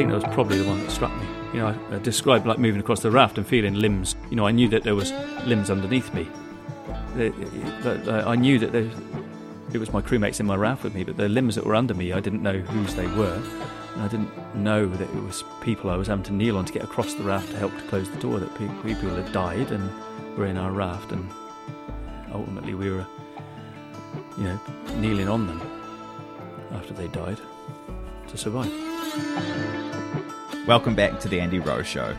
Think that was probably the one that struck me. You know, I, I described like moving across the raft and feeling limbs. You know, I knew that there was limbs underneath me. I knew that there, it was my crewmates in my raft with me, but the limbs that were under me, I didn't know whose they were. And I didn't know that it was people I was having to kneel on to get across the raft to help to close the door, that pe- people had died and were in our raft. And ultimately, we were, you know, kneeling on them after they died to survive. Welcome back to the Andy Rowe Show.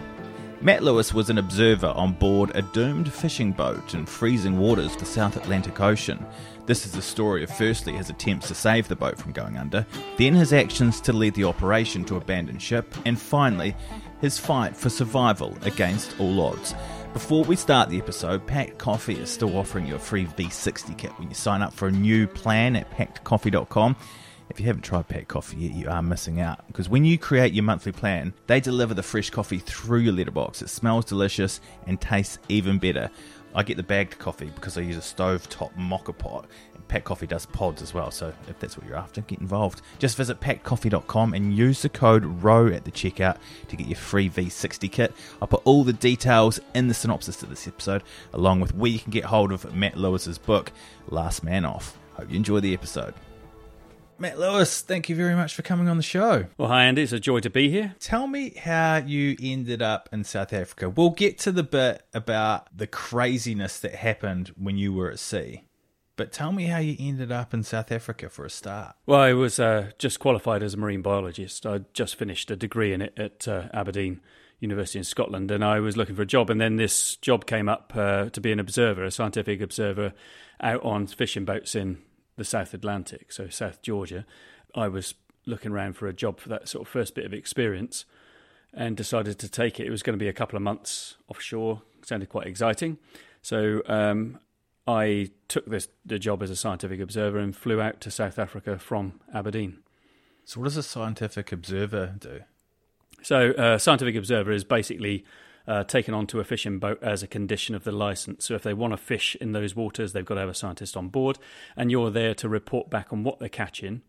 Matt Lewis was an observer on board a doomed fishing boat in freezing waters of the South Atlantic Ocean. This is the story of firstly his attempts to save the boat from going under, then his actions to lead the operation to abandon ship, and finally his fight for survival against all odds. Before we start the episode, Pact Coffee is still offering you a free V60 kit when you sign up for a new plan at pactcoffee.com. If you haven't tried Pact Coffee yet, you are missing out. Because when you create your monthly plan, they deliver the fresh coffee through your letterbox. It smells delicious and tastes even better. I get the bagged coffee because I use a stovetop mocha pot. And Pact Coffee does pods as well, so if that's what you're after, get involved. Just visit pactcoffee.com and use the code ROWE at the checkout to get your free V60 kit. I'll put all the details in the synopsis to this episode, along with where you can get hold of Matt Lewis's book, Last Man Off. Hope you enjoy the episode. Matt Lewis, thank you very much for coming on the show. Well, hi Andy, it's a joy to be here. Tell me how you ended up in South Africa. We'll get to the bit about the craziness that happened when you were at sea. But tell me how you ended up in South Africa for a start. Well, I was uh, just qualified as a marine biologist. I just finished a degree in it at uh, Aberdeen University in Scotland, and I was looking for a job. And then this job came up uh, to be an observer, a scientific observer, out on fishing boats in the South Atlantic, so South Georgia. I was looking around for a job for that sort of first bit of experience, and decided to take it. It was going to be a couple of months offshore. sounded quite exciting, so um, I took this the job as a scientific observer and flew out to South Africa from Aberdeen. So, what does a scientific observer do? So, uh, scientific observer is basically uh, taken onto a fishing boat as a condition of the license. So, if they want to fish in those waters, they've got to have a scientist on board, and you're there to report back on what they're catching.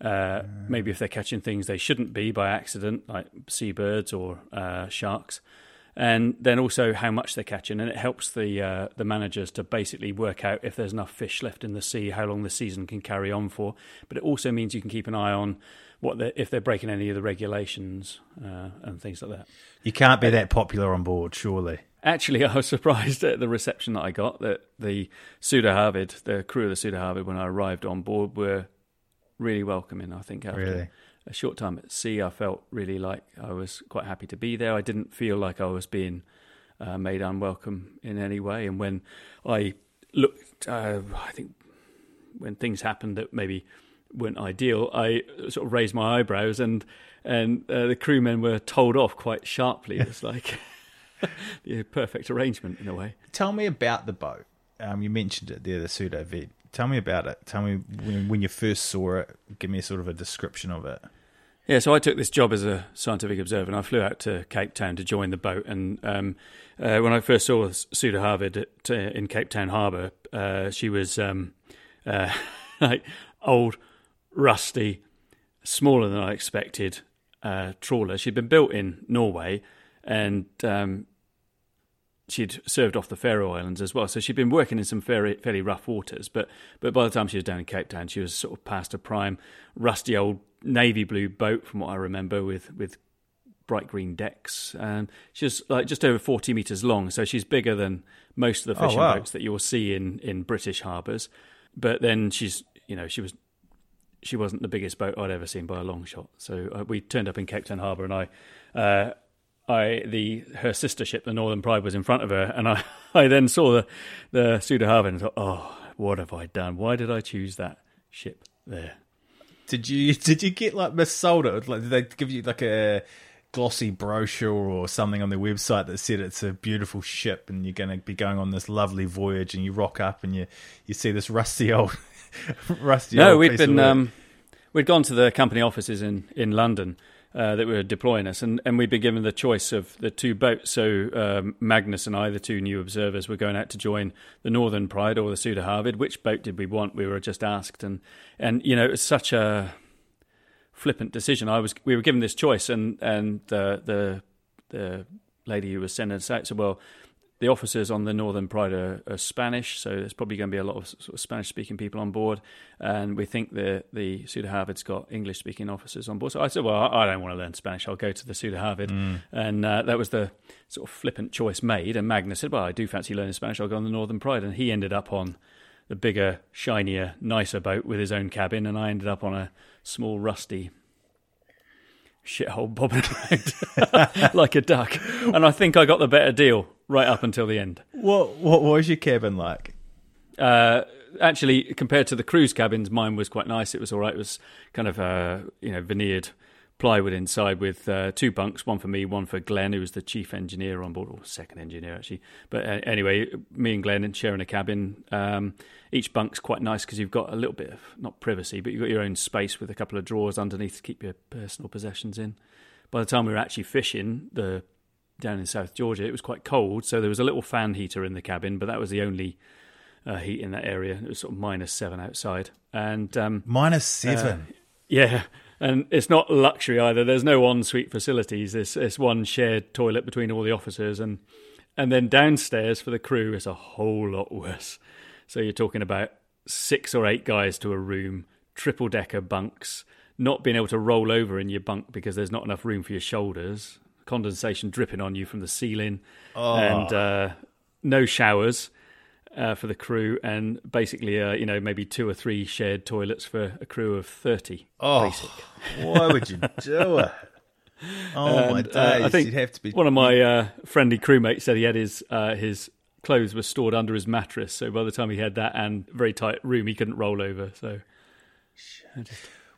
Uh, maybe if they're catching things they shouldn't be by accident, like seabirds or uh, sharks, and then also how much they're catching. And it helps the uh, the managers to basically work out if there's enough fish left in the sea, how long the season can carry on for. But it also means you can keep an eye on what they if they're breaking any of the regulations uh, and things like that. You can't be that popular on board, surely. Actually, I was surprised at the reception that I got. That the Sudur Havid, the crew of the Sudur Havid, when I arrived on board, were really welcoming. I think after Really? a short time at sea, I felt really like I was quite happy to be there. I didn't feel like I was being uh, made unwelcome in any way. And when I looked, uh, I think when things happened that maybe weren't ideal, I sort of raised my eyebrows, and and uh, the crewmen were told off quite sharply. It's like the perfect arrangement in a way. Tell me about the boat. Um, you mentioned it there, the Sudur Havid. Tell me about it. Tell me when, when you first saw it. Give me a sort of a description of it. Yeah, so I took this job as a scientific observer, and I flew out to Cape Town to join the boat. And um, uh, when I first saw Sudur Havid at, uh, in Cape Town Harbour, uh, she was um, uh, like old, rusty, smaller than I expected uh, trawler. She'd been built in Norway, and um, she'd served off the Faroe Islands as well. So she'd been working in some fairly, fairly rough waters. But but by the time she was down in Cape Town, she was sort of past a prime, rusty old navy blue boat, from what I remember, with with bright green decks. And she was like just over forty meters long, so she's bigger than most of the Oh, fishing wow. boats that you'll see in in British harbours. But then she's you know she was. She wasn't the biggest boat I'd ever seen by a long shot. So uh, we turned up in Cape Town Harbour, and I uh, I the her sister ship, the Northern Pride, was in front of her, and I, I then saw the the Sudur Havid and thought, oh, what have I done? Why did I choose that ship? there. Did you did you get like missold? Like, did they give you like a glossy brochure or something on their website that said it's a beautiful ship and you're going to be going on this lovely voyage and you rock up and you you see this rusty old rusty no, we'd been um, we'd gone to the company offices in in London. Uh, that were deploying us, and, and we'd been given the choice of the two boats. So um, Magnus and I, the two new observers, were going out to join the Northern Pride or the Sudur Havid. Which boat did we want? We were just asked, and and you know it's such a flippant decision. I was we were given this choice, and and the the the lady who was sending us out said, "Well, the officers on the Northern Pride are, are Spanish, so there's probably going to be a lot of, sort of Spanish speaking people on board, and we think the the Sudur Havid's got English speaking officers on board." So I said, "Well, I don't want to learn Spanish. I'll go to the Sudur Havid," and uh, that was the sort of flippant choice made. And Magnus said, "Well, I do fancy learning Spanish. I'll go on the Northern Pride," and he ended up on the bigger, shinier, nicer boat with his own cabin, and I ended up on a small, rusty shithole bobbing around like a duck. And I think I got the better deal right up until the end. What what was your cabin like? Uh, actually, compared to the cruise cabins, mine was quite nice. It was all right. It was kind of uh, you know veneered plywood inside with uh, two bunks, one for me, one for Glenn, who was the chief engineer on board, or second engineer actually. But uh, anyway, me and Glenn and sharing a cabin. Um, each bunk's quite nice because you've got a little bit of not privacy, but you've got your own space with a couple of drawers underneath to keep your personal possessions in. By the time we were actually fishing, the down in South Georgia, it was quite cold, so there was a little fan heater in the cabin, but that was the only uh, heat in that area. It was sort of minus seven outside, and um, Minus seven. yeah, and it's not luxury either. There's no ensuite facilities. It's, it's one shared toilet between all the officers, and and then downstairs for the crew is a whole lot worse. So you're talking about six or eight guys to a room, triple decker bunks, not being able to roll over in your bunk because there's not enough room for your shoulders, condensation dripping on you from the ceiling, and uh, no showers uh, for the crew, and basically, uh, you know, maybe two or three shared toilets for a crew of thirty. oh, basic. why would you do it? Oh my And, days! uh, I think You'd have to be one of my uh, friendly crewmates said he had his uh, his clothes were stored under his mattress, so by the time he had that and very tight room, he couldn't roll over. So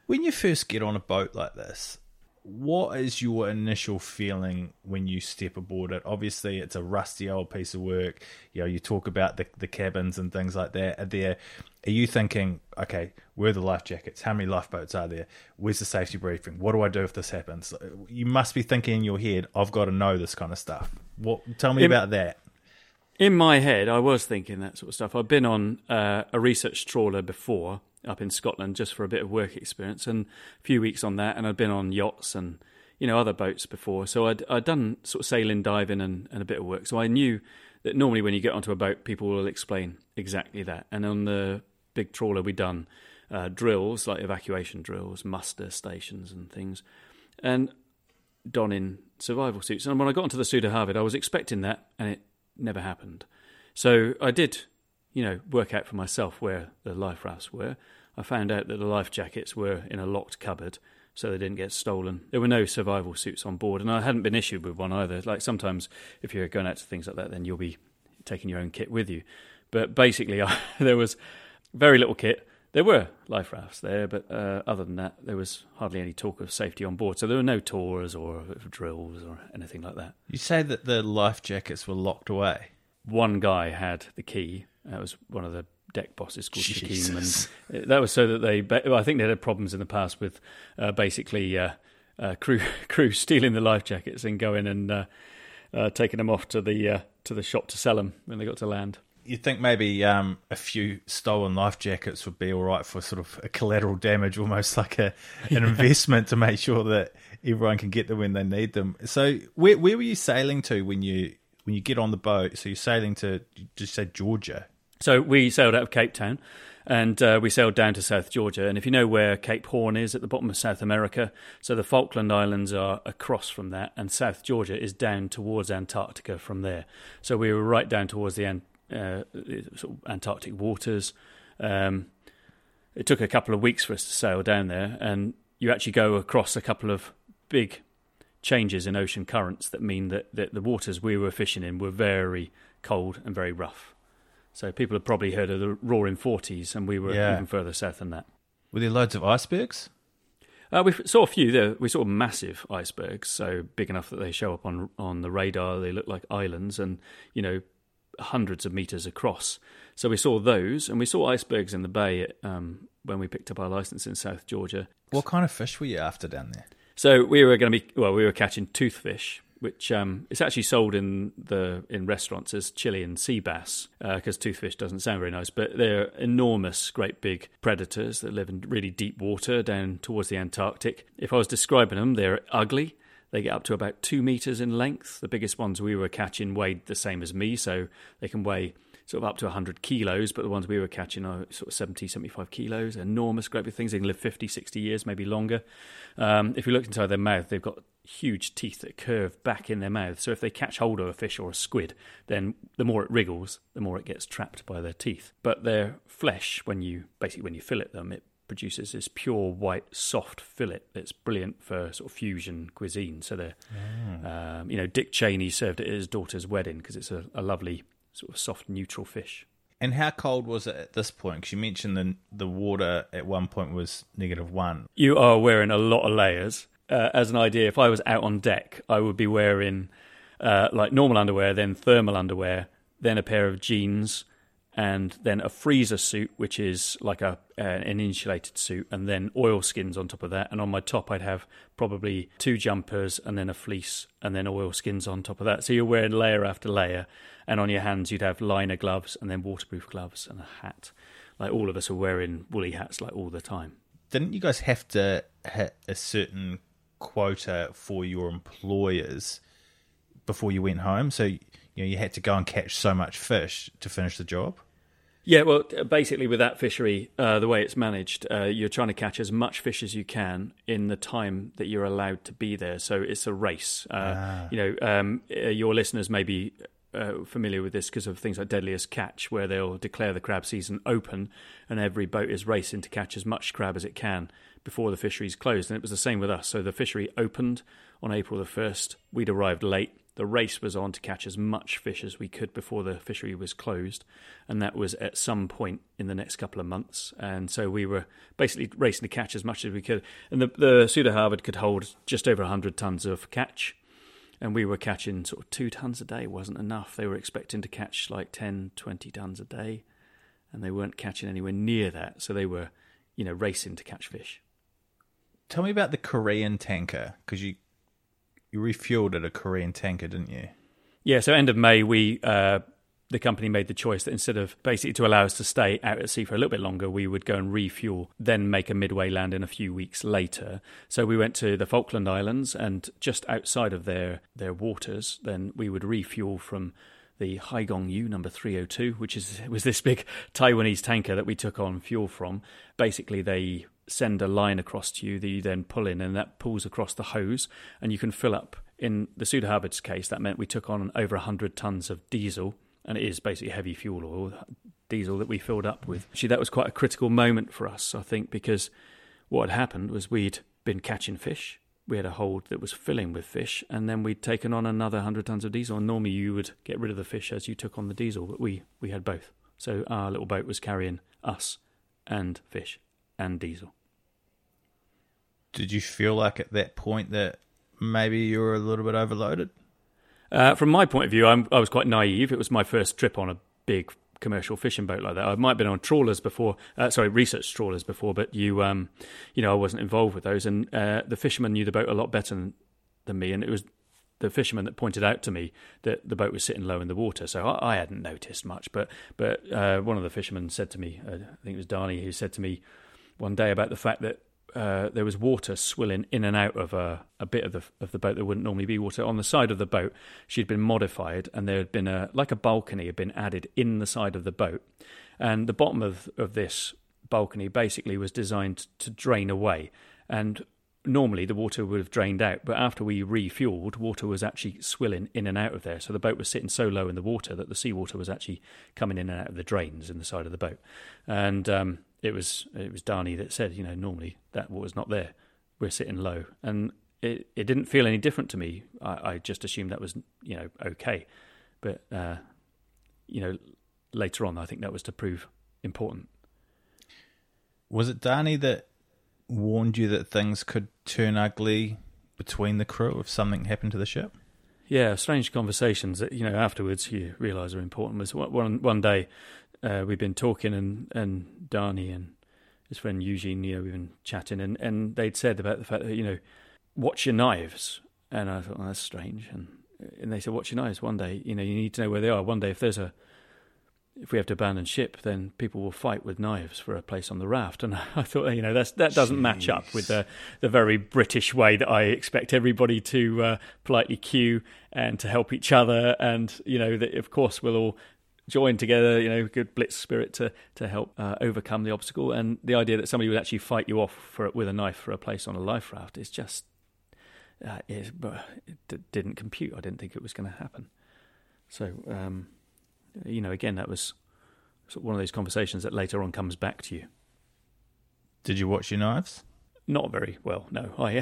When you first get on a boat like this, what is your initial feeling when you step aboard it? Obviously, it's a rusty old piece of work. You know, you talk about the the cabins and things like that. Are there? Are you thinking, okay, where are the life jackets? How many lifeboats are there? Where's the safety briefing? What do I do if this happens? You must be thinking in your head, I've got to know this kind of stuff. What? Tell me about that. In my head, I was thinking that sort of stuff. I've been on uh, a research trawler before up in Scotland just for a bit of work experience, and a few weeks on that. And I'd been on yachts and you know other boats before, so I'd I'd done sort of sailing, diving, and, and a bit of work. So I knew that normally when you get onto a boat, people will explain exactly that. And on the big trawler, we'd done uh, drills like evacuation drills, muster stations, and things, and donning survival suits. And when I got onto the Sudur Havid, I was expecting that, and it never happened. So I did, you know, work out for myself where the life rafts were. I found out that the life jackets were in a locked cupboard, so they didn't get stolen. There were no survival suits on board, and I hadn't been issued with one either. Like sometimes, if you're going out to things like that, then you'll be taking your own kit with you. But basically, I, there was very little kit. There were life rafts there, but uh, other than that, there was hardly any talk of safety on board. So there were no tours or drills or anything like that. You say that the life jackets were locked away. One guy had the key. That was one of the deck bosses called Jesus. and that was so that they. I think they had problems in the past with uh, basically uh, uh, crew crew stealing the life jackets and going and uh, uh, taking them off to the uh, to the shop to sell them when they got to land. You think maybe um, a few stolen life jackets would be all right for sort of a collateral damage, almost like a an investment to make sure that everyone can get them when they need them. So, where where were you sailing to when you when you get on the boat? So you're sailing to you just say Georgia. So we sailed out of Cape Town and uh, we sailed down to South Georgia. And if you know where Cape Horn is at the bottom of South America, so the Falkland Islands are across from that, and South Georgia is down towards Antarctica from there. So we were right down towards the An- uh, sort of Antarctic waters. Um, it took a couple of weeks for us to sail down there, and you actually go across a couple of big changes in ocean currents that mean that, that the waters we were fishing in were very cold and very rough. So people have probably heard of the roaring forties, and we were Yeah. even further south than that. Were there loads of icebergs? Uh, we saw a few. There, we saw massive icebergs, so big enough that they show up on on the radar. They look like islands, and you know, hundreds of meters across. So we saw those, and we saw icebergs in the bay um, when we picked up our license in South Georgia. What kind of fish were you after down there? So we were going to be well, we were catching toothfish, which um, it's actually sold in the in restaurants as Chilean sea bass because uh, toothfish doesn't sound very nice, but they're enormous, great big predators that live in really deep water down towards the Antarctic. If I was describing them, they're ugly. They get up to about two meters in length. The biggest ones we were catching weighed the same as me, so they can weigh sort of up to 100 kilos, but the ones we were catching are sort of 70, 75 kilos. Enormous, great big things. They can live 50, 60 years, maybe longer. Um, if you look inside their mouth, they've got huge teeth that curve back in their mouth. So if they catch hold of a fish or a squid, then the more it wriggles, the more it gets trapped by their teeth. But their flesh, when you basically when you fillet them, it produces this pure white soft fillet that's brilliant for sort of fusion cuisine. So they're, mm. um, you know, Dick Cheney served it at his daughter's wedding because it's a, a lovely sort of soft neutral fish. And how cold was it at this point? Because you mentioned the the water at one point was negative one. You are wearing a lot of layers. Uh, as an idea, if I was out on deck, I would be wearing uh, like normal underwear, then thermal underwear, then a pair of jeans, and then a freezer suit, which is like a uh, an insulated suit, and then oilskins on top of that. And on my top, I'd have probably two jumpers, and then a fleece, and then oilskins on top of that. So you're wearing layer after layer, and on your hands you'd have liner gloves, and then waterproof gloves, and a hat. Like all of us are wearing woolly hats like all the time. Didn't you guys have to hit a certain quota for your employers before you went home? So you know you had to go and catch so much fish to finish the job. Yeah, well, basically, with that fishery, uh, the way it's managed, uh, you're trying to catch as much fish as you can in the time that you're allowed to be there. So it's a race. Uh, ah. You know, um, uh, your listeners may be uh, familiar with this because of things like Deadliest Catch, where they'll declare the crab season open, and every boat is racing to catch as much crab as it can before the fishery's closed. And it was the same with us. So the fishery opened on April the first. We'd arrived late the race was on to catch as much fish as we could before the fishery was closed, and that was at some point in the next couple of months. And so we were basically racing to catch as much as we could. And the, the Havid could hold just over 100 tons of catch, and we were catching sort of two tons a day wasn't enough. They were expecting to catch like 10, 20 tons a day, and they weren't catching anywhere near that. So they were, you know, racing to catch fish. Tell me about the Korean tanker because you you refueled at a Korean tanker, didn't you? Yeah. So end of May, we uh, the company made the choice that instead of basically to allow us to stay out at sea for a little bit longer, we would go and refuel, then make a midway land in a few weeks later. So we went to the Falkland Islands, and just outside of their their waters, then we would refuel from the Haegong U number 302, which is was this big Taiwanese tanker that we took on fuel from. Basically, they send a line across to you that you then pull in, and that pulls across the hose, and you can fill up. In the Sudur Havid's case, that meant we took on over 100 tons of diesel, and it is basically heavy fuel oil, diesel that we filled up with. Actually, that was quite a critical moment for us, I think, because what had happened was we'd been catching fish. We had a hold that was filling with fish, and then we'd taken on another 100 tons of diesel. And normally you would get rid of the fish as you took on the diesel, but we, we had both. So our little boat was carrying us and fish and diesel. Did you feel like at that point that maybe you were a little bit overloaded? Uh, from my point of view, I'm, i was quite naive. It was my first trip on a big commercial fishing boat like that. I might have been on trawlers before, uh, sorry, research trawlers before, but you, um, you know, I wasn't involved with those. And uh, the fisherman knew the boat a lot better than, than, me, and it was the fisherman that pointed out to me that the boat was sitting low in the water. So I, I hadn't noticed much, but but uh, one of the fishermen said to me, uh, I think it was Darnie, who said to me one day about the fact that uh, there was water swilling in and out of a, a bit of the of the boat that wouldn't normally be water on the side of the boat. She'd been modified, and there had been a like a balcony had been added in the side of the boat, and the bottom of of this balcony basically was designed to drain away. And normally the water would have drained out, but after we refueled, water was actually swilling in and out of there. So the boat was sitting so low in the water that the seawater was actually coming in and out of the drains in the side of the boat. And um, it was it was Darnie that said, you know, normally that water's not there. We're sitting low, and it it didn't feel any different to me. I, I just assumed that was you know okay, but uh, you know later on, I think that was to prove important. Was it Darnie that warned you that things could turn ugly between the crew if something happened to the ship? Yeah, strange conversations that you know afterwards you realise are important. Was one one day uh, we've been talking and and Darnie and his friend Eugene, you know, we've been chatting and and they'd said about the fact that you know watch your knives, and I thought well, that's strange, and and they said watch your knives. One day, you know, you need to know where they are. One day, if there's a if we have to abandon ship, then people will fight with knives for a place on the raft. And I thought, you know, that's, that doesn't Jeez. match up with the, the very British way that I expect everybody to uh, politely queue and to help each other. And, you know, that of course we'll all join together, you know, good blitz spirit to, to help uh, overcome the obstacle. And the idea that somebody would actually fight you off for with a knife for a place on a life raft is just, uh, it, it didn't compute. I didn't think it was going to happen. So, um, you know, again, that was one of those conversations that later on comes back to you. Did you watch your knives? Not very well. No, I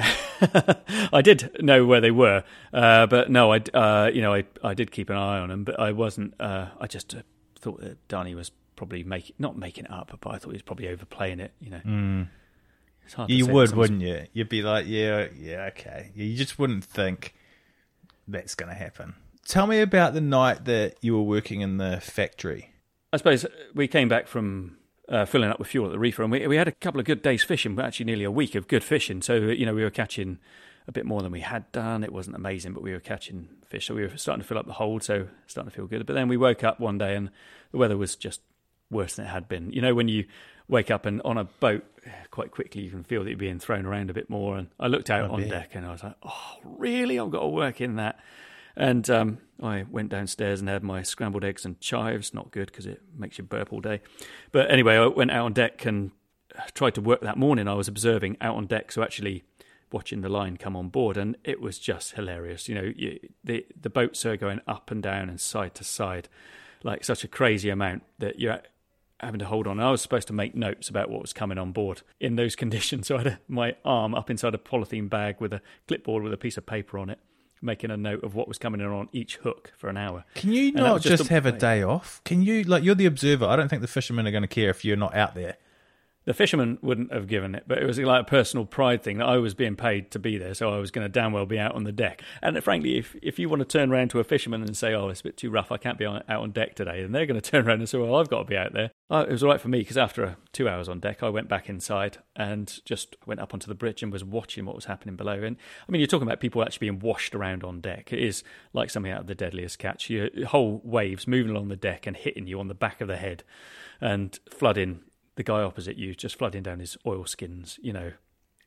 I did know where they were, uh, but no, I uh, you know I I did keep an eye on them, but I wasn't. Uh, I just uh, thought that Danny was probably making not making it up, but I thought he was probably overplaying it. You know. Mm. You would, wouldn't you? You'd be like, yeah, yeah, okay. You just wouldn't think that's going to happen. Tell me about the night that you were working in the factory. I suppose we came back from uh, filling up with fuel at the reefer, and we we had a couple of good days fishing, but actually nearly a week of good fishing. So you know we were catching a bit more than we had done. It wasn't amazing, but we were catching fish, so we were starting to fill up the hold, so starting to feel good. But then we woke up one day and the weather was just worse than it had been. You know when you wake up and on a boat quite quickly you can feel that you're being thrown around a bit more. And I looked out on deck and I was like, oh really? I've got to work in that. And um, I went downstairs and had my scrambled eggs and chives. Not good because it makes you burp all day. But anyway, I went out on deck and tried to work that morning. I was observing out on deck, so actually watching the line come on board, and it was just hilarious. You know, you, the the boats are going up and down and side to side, like such a crazy amount that you're having to hold on. I was supposed to make notes about what was coming on board in those conditions, so I had my arm up inside a polythene bag with a clipboard with a piece of paper on it making a note of what was coming in on each hook for an hour. Can you not just, just a, have a day off? Can you like you're the observer? I don't think the fishermen are going to care if you're not out there the fisherman wouldn't have given it, but it was like a personal pride thing that I was being paid to be there, so I was going to damn well be out on the deck. And frankly, if if you want to turn around to a fisherman and say, "Oh, it's a bit too rough, I can't be on, out on deck today," then they're going to turn around and say, "Well, I've got to be out there." It was all right for me because after two hours on deck, I went back inside and just went up onto the bridge and was watching what was happening below. And I mean, you're talking about people actually being washed around on deck. It is like something out of the Deadliest Catch. Your whole waves moving along the deck and hitting you on the back of the head and flooding the guy opposite you just flooding down his oilskins. You know,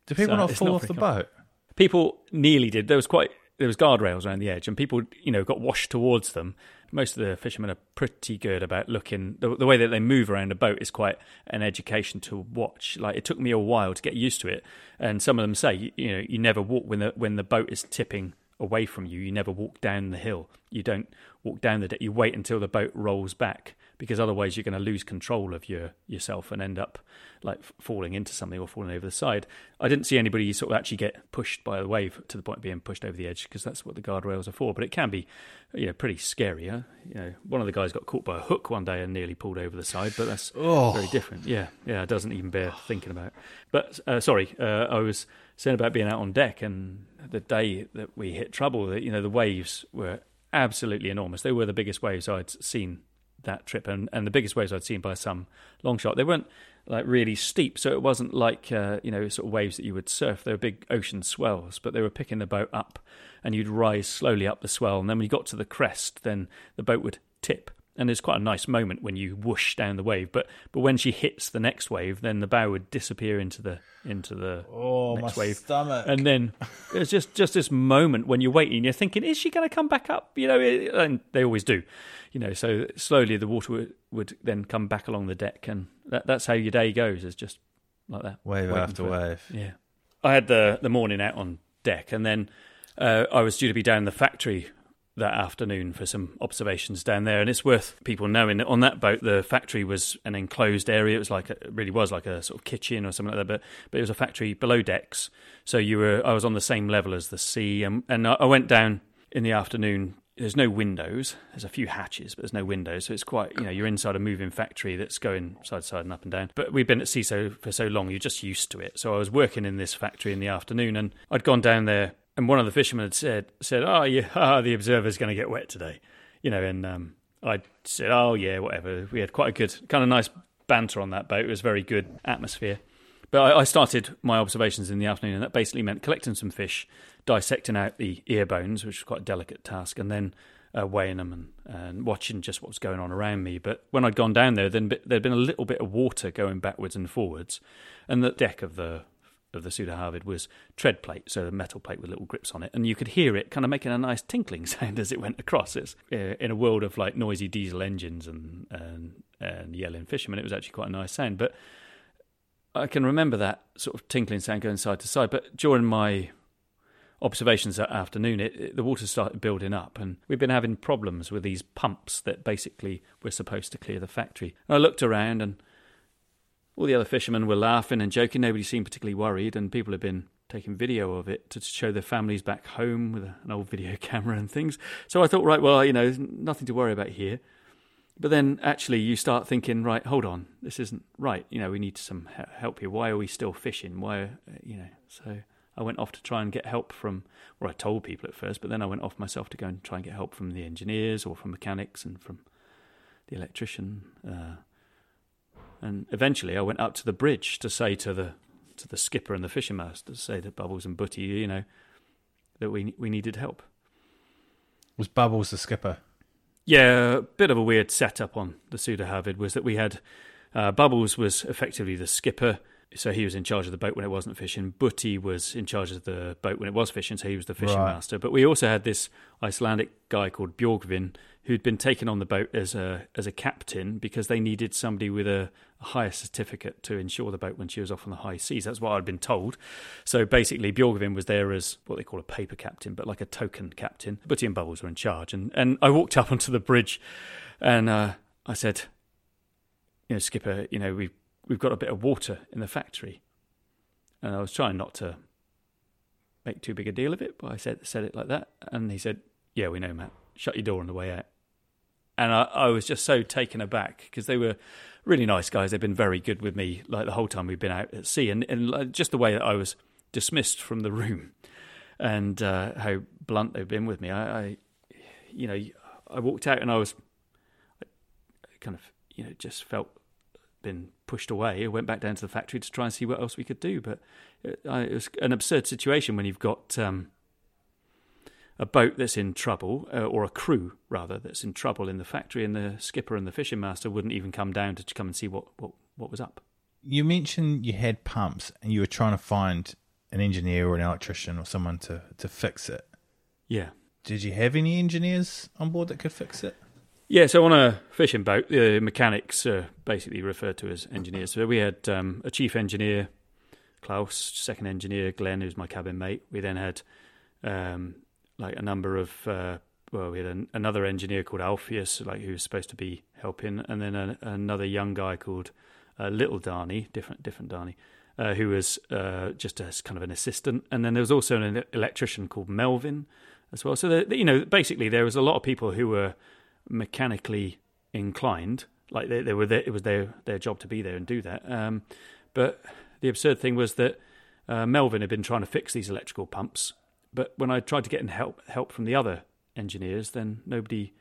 do people so not fall not off the boat? People nearly did. There was quite there was guardrails around the edge, and people you know got washed towards them. Most of the fishermen are pretty good about looking. The, the way that they move around a boat is quite an education to watch. Like it took me a while to get used to it, and some of them say you, you know you never walk when the when the boat is tipping away from you. You never walk down the hill. You don't walk down the deck. You wait until the boat rolls back because otherwise you're going to lose control of your yourself and end up like falling into something or falling over the side. I didn't see anybody sort of actually get pushed by the wave to the point of being pushed over the edge because that's what the guardrails are for. But it can be, you know, pretty scary. Huh? You know, one of the guys got caught by a hook one day and nearly pulled over the side, but that's oh. very different. Yeah, yeah, it doesn't even bear thinking about. But uh, sorry, uh, I was saying about being out on deck and the day that we hit trouble. That you know, the waves were absolutely enormous. They were the biggest waves I'd seen that trip, and, and the biggest waves I'd seen by some long shot. They weren't like really steep, so it wasn't like uh, you know sort of waves that you would surf. They were big ocean swells, but they were picking the boat up, and you'd rise slowly up the swell, and then when you got to the crest, then the boat would tip, and there's quite a nice moment when you whoosh down the wave. But but when she hits the next wave, then the bow would disappear into the into the oh, next wave, stomach. and then it's just just this moment when you're waiting, you're thinking, is she going to come back up? You know, and they always do. You know, so slowly the water would, would then come back along the deck, and that, that's how your day goes. Is just like that, wave after wave. Yeah, I had the the morning out on deck, and then uh, I was due to be down in the factory that afternoon for some observations down there. And it's worth people knowing that on that boat, the factory was an enclosed area. It was like, a, it really was like a sort of kitchen or something like that. But, but it was a factory below decks. So you were, I was on the same level as the sea. Um, and, and I went down in the afternoon there's no windows. There's a few hatches, but there's no windows. So it's quite, you know, you're inside a moving factory that's going side to side and up and down. But we've been at CISO for so long, you're just used to it. So I was working in this factory in the afternoon and I'd gone down there and one of the fishermen had said, said, oh, yeah, the observer's going to get wet today. You know, and um, I said, oh, yeah, whatever. We had quite a good, kind of nice banter on that boat. It was very good atmosphere. But I, I started my observations in the afternoon, and that basically meant collecting some fish, dissecting out the ear bones, which was quite a delicate task, and then uh, weighing them and, and watching just what was going on around me. But when I'd gone down there, then there'd been a little bit of water going backwards and forwards, and the deck of the of the Sudur was tread plate, so a metal plate with little grips on it, and you could hear it kind of making a nice tinkling sound as it went across. It's uh, in a world of like noisy diesel engines and, and and yelling fishermen. It was actually quite a nice sound, but I can remember that sort of tinkling sound going side to side. But during my observations that afternoon, it, it, the water started building up, and we've been having problems with these pumps that basically were supposed to clear the factory. And I looked around, and all the other fishermen were laughing and joking. Nobody seemed particularly worried, and people had been taking video of it to show their families back home with an old video camera and things. So I thought, right, well, you know, nothing to worry about here. But then actually you start thinking, right, hold on, this isn't right. You know, we need some help here. Why are we still fishing? Why, uh, you know, so I went off to try and get help from, or I told people at first, but then I went off myself to go and try and get help from the engineers or from mechanics and from the electrician. Uh, and eventually I went up to the bridge to say to the to the skipper and the fishing master, to say to Bubbles and Butty, you know, that we we needed help. Was Bubbles the skipper? Yeah, a bit of a weird setup on the Sudur Havid was that we had uh, Bubbles was effectively the skipper, so he was in charge of the boat when it wasn't fishing. Butty was in charge of the boat when it was fishing, so he was the fishing right. master. But we also had this Icelandic guy called Bjorgvin who'd been taken on the boat as a as a captain because they needed somebody with a, a higher certificate to insure the boat when she was off on the high seas. That's what I'd been told. So basically, Bjorgvin was there as what they call a paper captain, but like a token captain. Butty and Bubbles were in charge, and and I walked up onto the bridge, and uh, I said, you know, skipper, you know, we've we've got a bit of water in the factory, and I was trying not to make too big a deal of it, but I said said it like that, and he said, yeah, we know, Matt. Shut your door on the way out and I, I was just so taken aback because they were really nice guys. They've been very good with me like the whole time we've been out at sea, and, and just the way that I was dismissed from the room, and uh, how blunt they've been with me. I, I, you know, I walked out and I was kind of, you know, just felt been pushed away. I went back down to the factory to try and see what else we could do, but it, I, it was an absurd situation when you've got. Um, a boat that's in trouble, uh, or a crew rather, that's in trouble in the factory, and the skipper and the fishing master wouldn't even come down to come and see what, what, what was up. You mentioned you had pumps and you were trying to find an engineer or an electrician or someone to, to fix it. Yeah. Did you have any engineers on board that could fix it? Yeah, so on a fishing boat, the mechanics are basically referred to as engineers. So we had um, a chief engineer, Klaus, second engineer, Glenn, who's my cabin mate. We then had um, like a number of uh, well, we had an, another engineer called Alpheus, like who was supposed to be helping, and then a, another young guy called uh, Little Darney, different different Darney, uh, who was uh, just as kind of an assistant, and then there was also an electrician called Melvin as well. So the, you know, basically there was a lot of people who were mechanically inclined, like they, they were there, it was their their job to be there and do that. Um, but the absurd thing was that uh, Melvin had been trying to fix these electrical pumps but when I tried to get help help from the other engineers, then nobody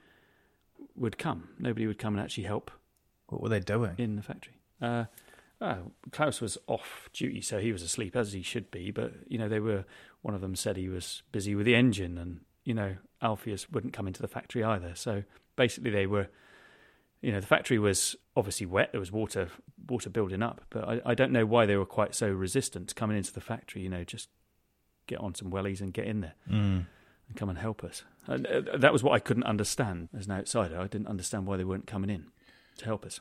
would come. Nobody would come and actually help. What were they doing in the factory? Uh, oh, Klaus was off duty, so he was asleep as he should be. But you know, they were. One of them said he was busy with the engine, and you know, Alpheus wouldn't come into the factory either. So basically, they were. You know, the factory was obviously wet. There was water, water building up. But I, I don't know why they were quite so resistant coming into the factory. You know, just get on some wellies and get in there mm. and come and help us. And, uh, that was what I couldn't understand as an outsider. I didn't understand why they weren't coming in to help us.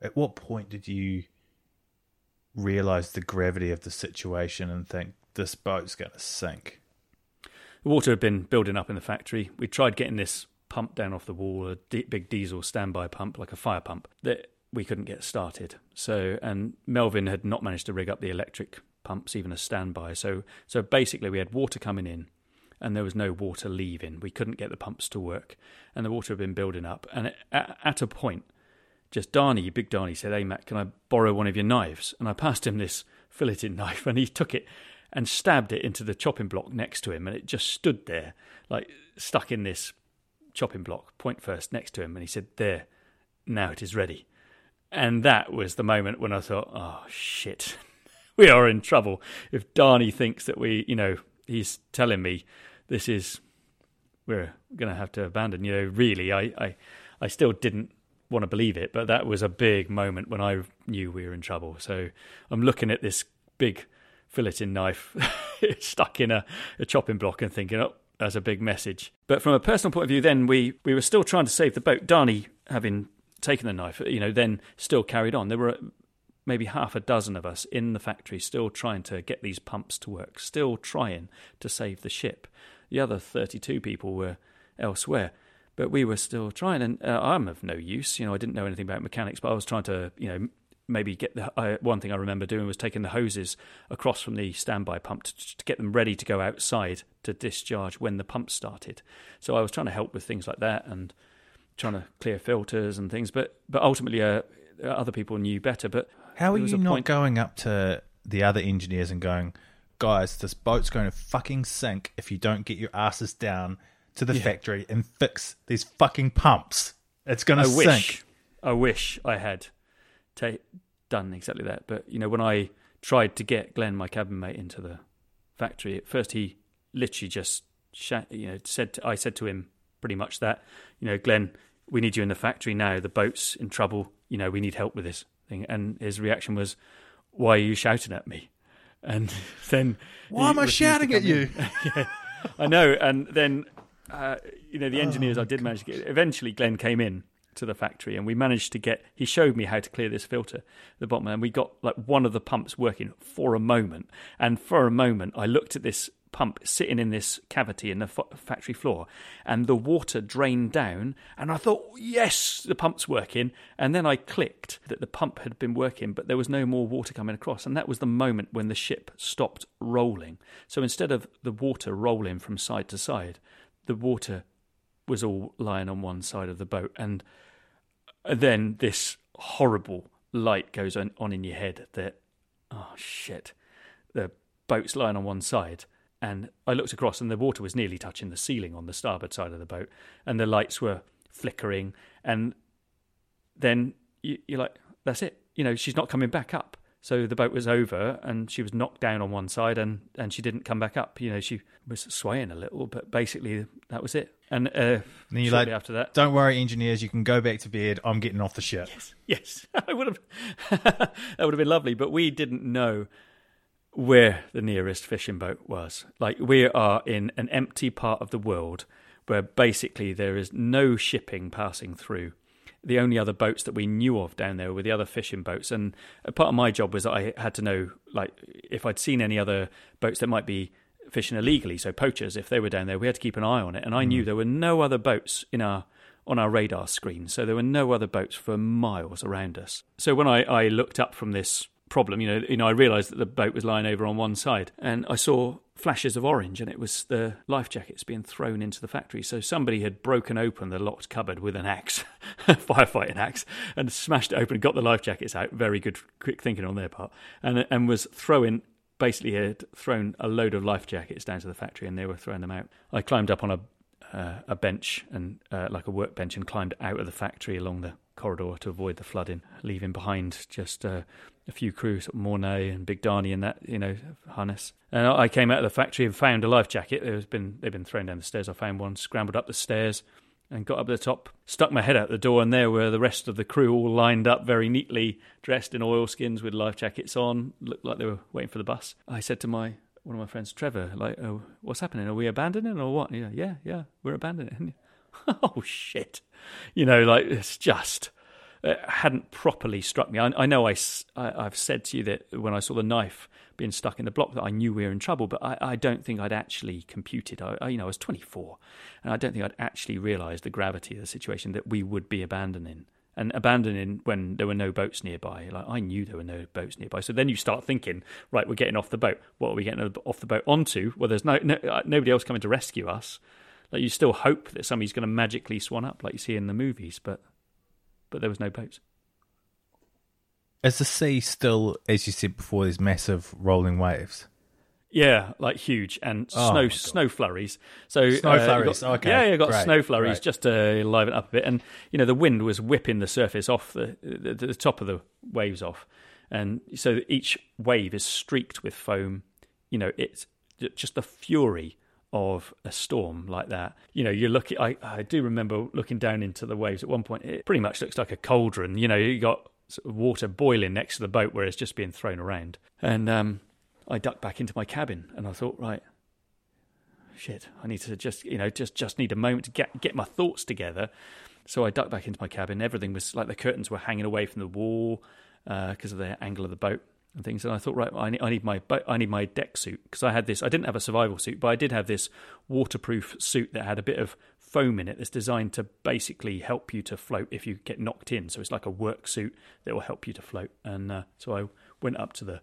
At what point did you realize the gravity of the situation and think this boat's going to sink? The water had been building up in the factory. We tried getting this pump down off the wall, a d- big diesel standby pump, like a fire pump, that we couldn't get started. So, and Melvin had not managed to rig up the electric pumps, even a standby. So, so basically, we had water coming in, and there was no water leaving. We couldn't get the pumps to work, and the water had been building up. And at, at a point, just Darnie, Big Darnie, said, Hey, Matt, can I borrow one of your knives? And I passed him this filleting knife, and he took it and stabbed it into the chopping block next to him, and it just stood there, like stuck in this chopping block, point first, next to him. And he said, There, now it is ready. And that was the moment when I thought, Oh, shit, we are in trouble. If Darnie thinks that we, you know, he's telling me this is, we're going to have to abandon, you know, really, I, I, I still didn't want to believe it, but that was a big moment when I knew we were in trouble. So I'm looking at this big filleting knife stuck in a, a chopping block and thinking, oh, that's a big message. But from a personal point of view, then we, we were still trying to save the boat. Darnie, having taken the knife, you know, then still carried on. There were maybe half a dozen of us in the factory still trying to get these pumps to work, still trying to save the ship. The other 32 people were elsewhere but we were still trying. And uh, I'm of no use. You know, I didn't know anything about mechanics, but I was trying to, you know, maybe get the uh, one thing I remember doing was taking the hoses across from the standby pump to, to, get them ready to go outside to discharge when the pump started. So I was trying to help with things like that and trying to clear filters and things. But but ultimately, uh, other people knew better. But how are you not point... going up to the other engineers and going, guys, this boat's going to fucking sink if you don't get your asses down to the yeah. factory and fix these fucking pumps. It's going to sink. Wish, I wish I had ta- done exactly that. But you know, when I tried to get Glenn, my cabin mate, into the factory, at first he literally just you know said to, I said to him pretty much that you know, Glenn, we need you in the factory now. The boat's in trouble. You know, we need help with this thing. And his reaction was, "Why are you shouting at me?" And then why am I shouting at you? yeah, I know. And then uh, you know, the engineers oh, I did manage to get. Eventually, Glenn came in to the factory, and we managed to get. He showed me how to clear this filter, the bottom, and we got like one of the pumps working for a moment. And for a moment, I looked at this pump sitting in this cavity in the factory floor, and the water drained down. And I thought, yes, the pump's working. And then I clicked that the pump had been working, but there was no more water coming across. And that was the moment when the ship stopped rolling. So instead of the water rolling from side to side, the water was all lying on one side of the boat, and uh, then this horrible light goes on in your head that oh shit, the boat's lying on one side. And I looked across, and the water was nearly touching the ceiling on the starboard side of the boat, and the lights were flickering. And then you, you're like, "That's it." You know, she's not coming back up. So the boat was over and she was knocked down on one side and, and she didn't come back up. You know, she was swaying a little, but basically that was it. And, uh, and then you like, after that, don't worry, engineers, you can go back to bed. I'm getting off the ship. Yes, yes, I would have. that would have been lovely, but we didn't know where the nearest fishing boat was. Like we are in an empty part of the world where basically there is no shipping passing through the only other boats that we knew of down there were the other fishing boats. And part of my job was that I had to know, like, if I'd seen any other boats that might be fishing illegally, so poachers, if they were down there, we had to keep an eye on it. And I mm. knew there were no other boats in our on our radar screen, so there were no other boats for miles around us. So when I, I looked up from this problem, you know, you know, I realised that the boat was lying over on one side, and I saw flashes of orange, and it was the life jackets being thrown into the factory. So somebody had broken open the locked cupboard with an axe, firefighting axe, and smashed it open, got the life jackets out. Very good, quick thinking on their part, and and was throwing. Basically, had thrown a load of life jackets down to the factory, and they were throwing them out. I climbed up on a uh, a bench and uh, like a workbench and climbed out of the factory along the corridor to avoid the flooding, leaving behind just uh, a few crew, sort of Mornay and Big Darnie and that, you know, harness. And I came out of the factory and found a life jacket. Has been they've been thrown down the stairs. I found one, scrambled up the stairs, and got up the top, stuck my head out the door, and there were the rest of the crew all lined up very neatly, dressed in oilskins with life jackets on, looked like they were waiting for the bus. I said to my one of my friends, Trevor, like, oh, what's happening? Are we abandoning or what? Yeah, yeah, yeah, we're abandoning. oh shit, you know, like it's just it hadn't properly struck me. I, I know I, I, have said to you that when I saw the knife being stuck in the block that I knew we were in trouble, but I, I don't think I'd actually computed. I, I, you know, I was 24, and I don't think I'd actually realised the gravity of the situation that we would be abandoning and abandoning when there were no boats nearby. Like I knew there were no boats nearby. So then you start thinking, right, we're getting off the boat. What are we getting off the boat onto? Well, there's no, no uh, nobody else coming to rescue us. Like you still hope that somebody's going to magically swan up, like you see in the movies, but but there was no boats. Is the sea still, as you said before, these massive rolling waves? Yeah, like huge and Oh, snow snow flurries. So Snow uh, flurries, got- okay, Yeah, you got great, snow flurries great. just to liven it up a bit, and you know the wind was whipping the surface off the the, the top of the waves off, and so each wave is streaked with foam. You know, it's just the fury of a storm like that. You know, you're looking. I I do remember looking down into the waves at one point. It pretty much looks like a cauldron. You know, you got sort of water boiling next to the boat where it's just being thrown around, and um, I ducked back into my cabin and I thought, right, shit, I need to just, you know, just just need a moment to get get my thoughts together. So I ducked back into my cabin. Everything was like the curtains were hanging away from the wall because of the angle of the boat and things. And I thought, right, I need, I need my I need my deck suit because I had this. I didn't have a survival suit, but I did have this waterproof suit that had a bit of foam in it that's designed to basically help you to float if you get knocked in. So it's like a work suit that will help you to float. And uh, so I went up to the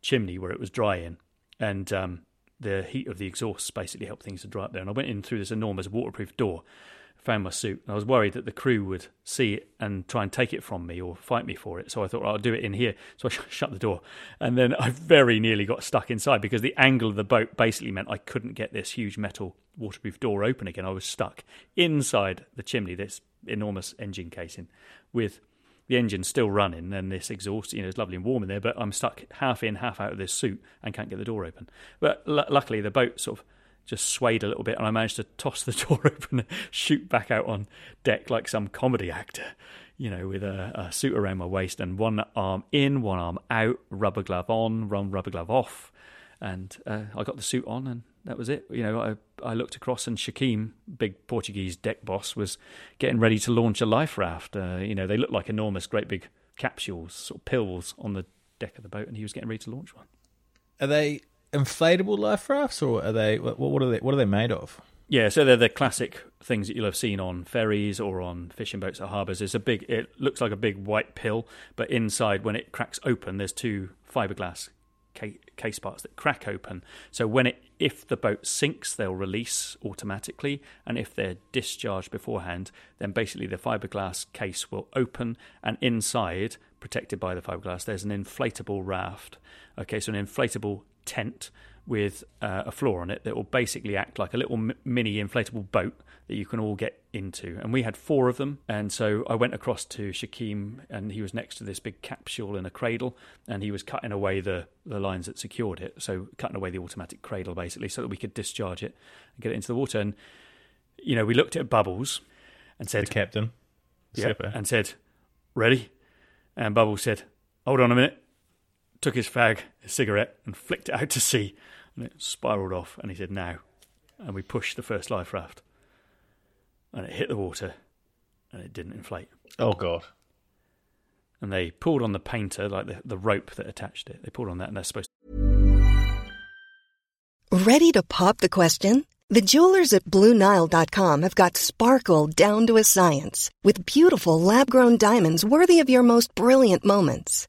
chimney where it was drying, and um, the heat of the exhausts basically helped things to dry up there. And I went in through this enormous waterproof door, found my suit, I was worried that the crew would see it and try and take it from me or fight me for it. So I thought I'll do it in here. So I sh- shut the door, and then I very nearly got stuck inside because the angle of the boat basically meant I couldn't get this huge metal waterproof door open again. I was stuck inside the chimney, this enormous engine casing, with the engine still running and this exhaust, you know, it's lovely and warm in there, but I'm stuck half in, half out of this suit and can't get the door open. But l- luckily, the boat sort of just swayed a little bit and I managed to toss the door open and shoot back out on deck like some comedy actor, you know, with a, a suit around my waist and one arm in, one arm out, rubber glove on, one rubber glove off. And uh, I got the suit on and that was it. You know, I, I looked across and Shakim, big Portuguese deck boss, was getting ready to launch a life raft. Uh, you know, they looked like enormous, great big capsules, sort of pills on the deck of the boat, and he was getting ready to launch one. Are they inflatable life rafts, or are they what, are they? What are they made of? Yeah, so they're the classic things that you'll have seen on ferries or on fishing boats at harbours. It's a big, it looks like a big white pill, but inside, when it cracks open, there's two fiberglass case parts that crack open. So when it, if the boat sinks, they'll release automatically, and if they're discharged beforehand, then basically the fiberglass case will open, and inside, protected by the fiberglass, there's an inflatable raft. Okay, so an inflatable tent with uh, a floor on it that will basically act like a little mini inflatable boat that you can all get into. And we had four of them. And so I went across to Shakim, and he was next to this big capsule in a cradle, and he was cutting away the, the lines that secured it. So cutting away the automatic cradle, basically, so that we could discharge it and get it into the water. And, you know, we looked at Bubbles and The said, captain, yeah, Skipper. and said, ready? And Bubbles said, hold on a minute. Took his fag, his cigarette, and flicked it out to sea. And it spiraled off. And he said, now. And we pushed the first life raft. And it hit the water. And it didn't inflate. Oh god. And they pulled on the painter, like the, the rope that attached it. They pulled on that, and they're supposed Ready to pop the question? The jewelers at BlueNile.com have got sparkle down to a science with beautiful lab grown diamonds worthy of your most brilliant moments.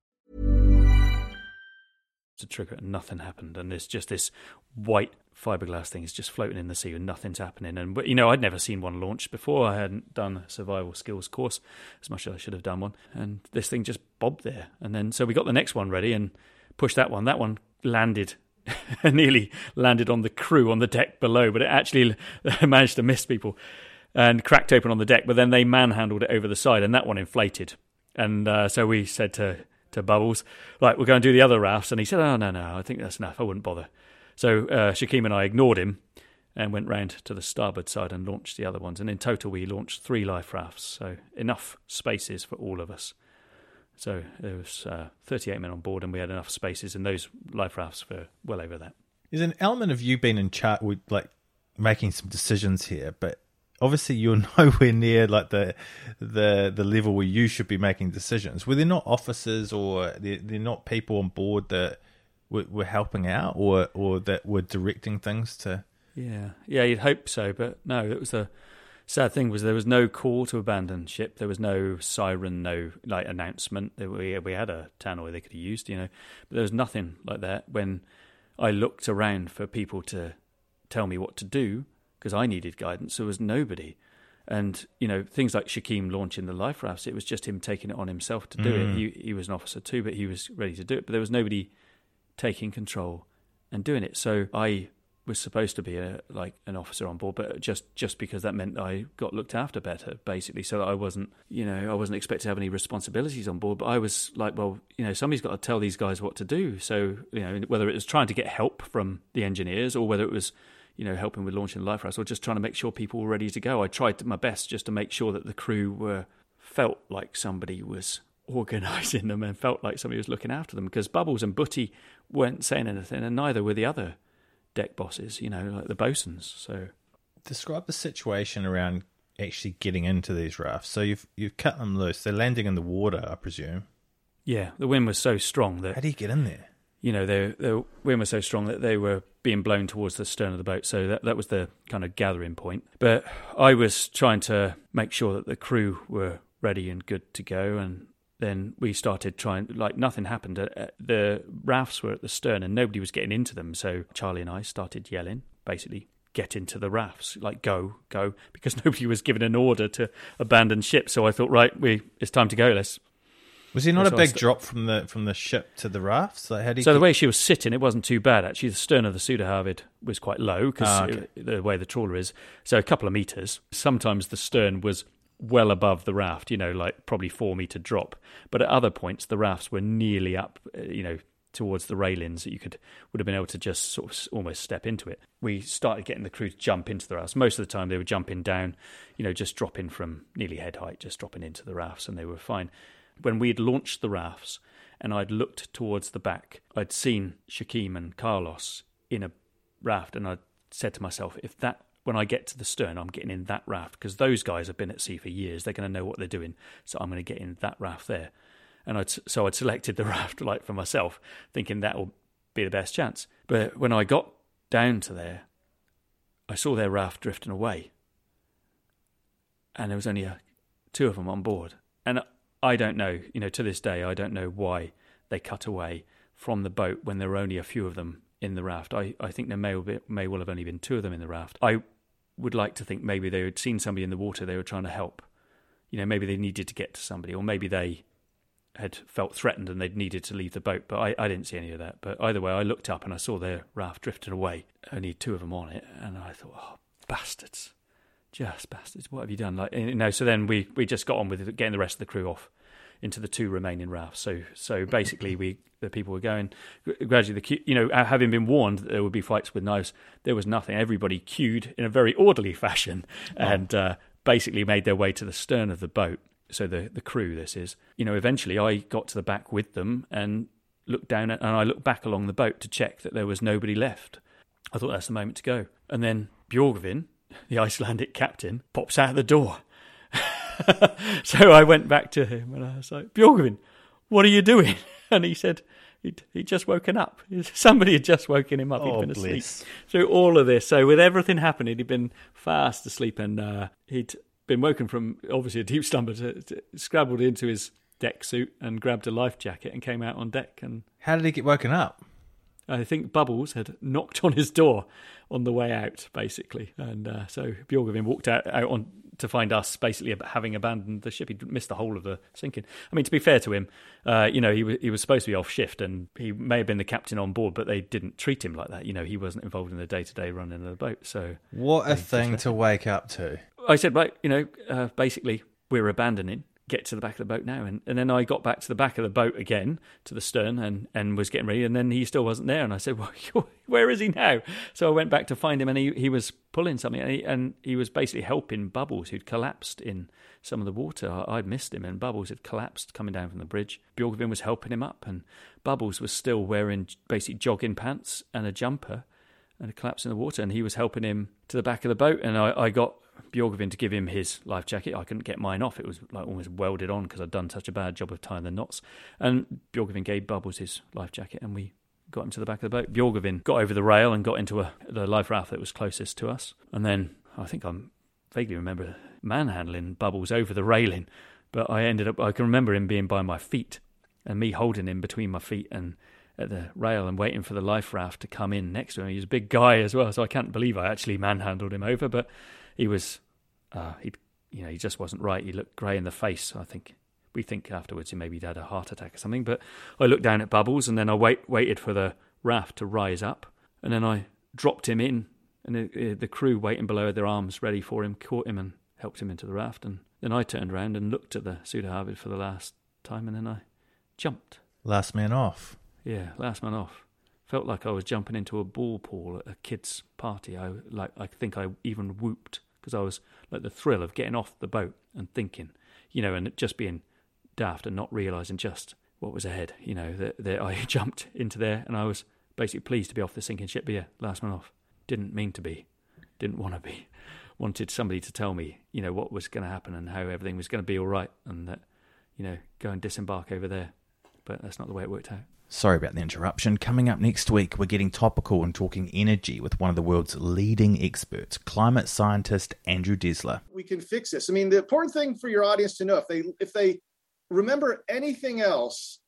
To trigger it, and nothing happened. And there's just this white fiberglass thing is just floating in the sea and nothing's happening. And you know, I'd never seen one launched before. I hadn't done a survival skills course as much as I should have done one. And this thing just bobbed there. And then so we got the next one ready and pushed that one. That one landed nearly landed on the crew on the deck below, but it actually managed to miss people and cracked open on the deck. But then they manhandled it over the side, and that one inflated. And uh, so we said to to Bubbles, right, we're going to do the other rafts. And he said, oh, no, no, I think that's enough. I wouldn't bother. So uh, Shakeem and I ignored him and went round to the starboard side and launched the other ones. And in total, we launched three life rafts, so enough spaces for all of us. So there was uh, 38 men on board, and we had enough spaces in those life rafts for well over that. There's an element of you being in charge, like making some decisions here, but obviously you're nowhere near like the the the level where you should be making decisions. Were there not officers or they're, they're not people on board that were, were helping out or or that were directing things to? Yeah, yeah, you'd hope so, but no. It was the sad thing was there was no call to abandon ship. There was no siren, no like announcement. We we had a tannoy they could have used, you know, but there was nothing like that. When I looked around for people to tell me what to do, because I needed guidance. There was nobody. And, you know, things like Shakeem launching the life rafts, it was just him taking it on himself to do mm. it. He, he was an officer too, but he was ready to do it. But there was nobody taking control and doing it. So I was supposed to be a like an officer on board, but just just because that meant I got looked after better, basically, so that I wasn't, you know, I wasn't expected to have any responsibilities on board. But I was like, well, you know, somebody's got to tell these guys what to do. So you know, whether it was trying to get help from the engineers or whether it was you know, helping with launching the Life Rafts or just trying to make sure people were ready to go. I tried my best just to make sure that the crew were felt like somebody was organising them and felt like somebody was looking after them because Bubbles and Butty weren't saying anything, and neither were the other deck bosses, you know, like the bosuns. So, describe the situation around actually getting into these rafts. So you've you've cut them loose. They're landing in the water, I presume. Yeah, the wind was so strong that how do you get in there? You know, the the wind was so strong that they were being blown towards the stern of the boat. So that that was the kind of gathering point. But I was trying to make sure that the crew were ready and good to go, and then we started trying. Like nothing happened. Uh, uh, the rafts were at the stern, and nobody was getting into them. So Charlie and I started yelling, basically. Get into the rafts, like go, go, because nobody was given an order to abandon ship. So I thought, right, we it's time to go. Let's was he not a big st- drop from the from the ship to the rafts? Like, so keep- the way she was sitting, it wasn't too bad actually. The stern of the Sudur Havid was quite low because ah, okay. the way the trawler is, so a couple of meters. Sometimes the stern was well above the raft, you know, like probably four meter drop. But at other points, the rafts were nearly up, uh, you know, towards the railings that you could would have been able to just sort of almost step into it. We started getting the crew to jump into the rafts. Most of the time, they were jumping down, you know, just dropping from nearly head height, just dropping into the rafts, and they were fine when we had launched the rafts and I'd looked towards the back, I'd seen Shakeem and Carlos in a raft, and I'd said to myself, if that when I get to the stern, I'm getting in that raft because those guys have been at sea for years. They're going to know what they're doing, so I'm going to get in that raft there. And I'd, so I'd selected the raft like for myself, thinking that will be the best chance. But when I got down to there, I saw their raft drifting away, and there was only a, two of them on board. And I don't know, you know, to this day, I don't know why they cut away from the boat when there were only a few of them in the raft. I, I think there may, may well have only been two of them in the raft. I would like to think maybe they had seen somebody in the water, they were trying to help. You know, maybe they needed to get to somebody, or maybe they had felt threatened and they'd needed to leave the boat. But I, I didn't see any of that. But either way, I looked up and I saw their raft drifting away, only two of them on it, and I thought, oh, bastards just bastards, what have you done? Like, you know, so then we, we just got on with getting the rest of the crew off into the two remaining rafts. So, so basically, we the people were going gradually. The you know, having been warned that there would be fights with knives, there was nothing. Everybody queued in a very orderly fashion and uh, basically made their way to the stern of the boat. So the the crew, this is, you know, eventually I got to the back with them and looked down at, and I looked back along the boat to check that there was nobody left. I thought that's the moment to go, and then Bjorgvin the Icelandic captain, pops out the door. so I went back to him and I was like, Bjorgvin, what are you doing? And he said, he'd, he'd just woken up. Somebody had just woken him up. he had oh, been asleep. Bliss. Through all of this. So with everything happening, he'd been fast asleep and uh, he'd been woken from obviously a deep slumber, to, to, scrabbled into his deck suit and grabbed a life jacket and came out on deck. And How did he get woken up? I think Bubbles had knocked on his door on the way out, basically, and uh, so Bjorgvin walked out, out on to find us basically having abandoned the ship. He'd missed the whole of the sinking. I mean, to be fair to him, uh, you know, he was he was supposed to be off shift, and he may have been the captain on board, but they didn't treat him like that. You know, he wasn't involved in the day to day running of the boat. So what a thing to wake up to. I said, right, you know, uh, basically we're abandoning get to the back of the boat now. And, and then I got back to the back of the boat again, to the stern, and, and was getting ready. And then he still wasn't there. And I said, well, where is he now? So I went back to find him, and he, he was pulling something. And he, and he was basically helping Bubbles, who'd collapsed in some of the water. I, would missed him, and Bubbles had collapsed coming down from the bridge. Bjorgvin was helping him up, and Bubbles was still wearing basically jogging pants and a jumper and a collapse in the water. And he was helping him to the back of the boat. And I, I got Bjorgvin to give him his life jacket. I couldn't get mine off; it was like almost welded on because I'd done such a bad job of tying the knots. And Bjorgvin gave Bubbles his life jacket, and we got him to the back of the boat. Bjorgvin got over the rail and got into a, the life raft that was closest to us. And then I think I vaguely remember manhandling Bubbles over the railing, but I ended up I can remember him being by my feet and me holding him between my feet and at the rail and waiting for the life raft to come in next to him. He was a big guy as well, so I can't believe I actually manhandled him over. But he was, uh, he, you know, he just wasn't right. He looked grey in the face. I think we think afterwards he maybe had a heart attack or something. But I looked down at Bubbles and then I wait, waited for the raft to rise up, and then I dropped him in, and the, the crew waiting below with their arms ready for him caught him and helped him into the raft. And then I turned around and looked at the Sudur Havid for the last time, and then I jumped. Last man off. Yeah, last man off. Felt like I was jumping into a ball pool at a kid's party. I like I think I even whooped because I was like the thrill of getting off the boat and thinking, you know, and just being daft and not realizing just what was ahead. You know that, that I jumped into there and I was basically pleased to be off the sinking ship. But yeah, last man off. Didn't mean to be. Didn't want to be. Wanted somebody to tell me, you know, what was going to happen and how everything was going to be all right, and that, you know, go and disembark over there. But that's not the way it worked out. Sorry about the interruption. Coming up next week, we're getting topical and talking energy with one of the world's leading experts, climate scientist Andrew Dessler. We can fix this. I mean, the important thing for your audience to know if they if they remember anything else,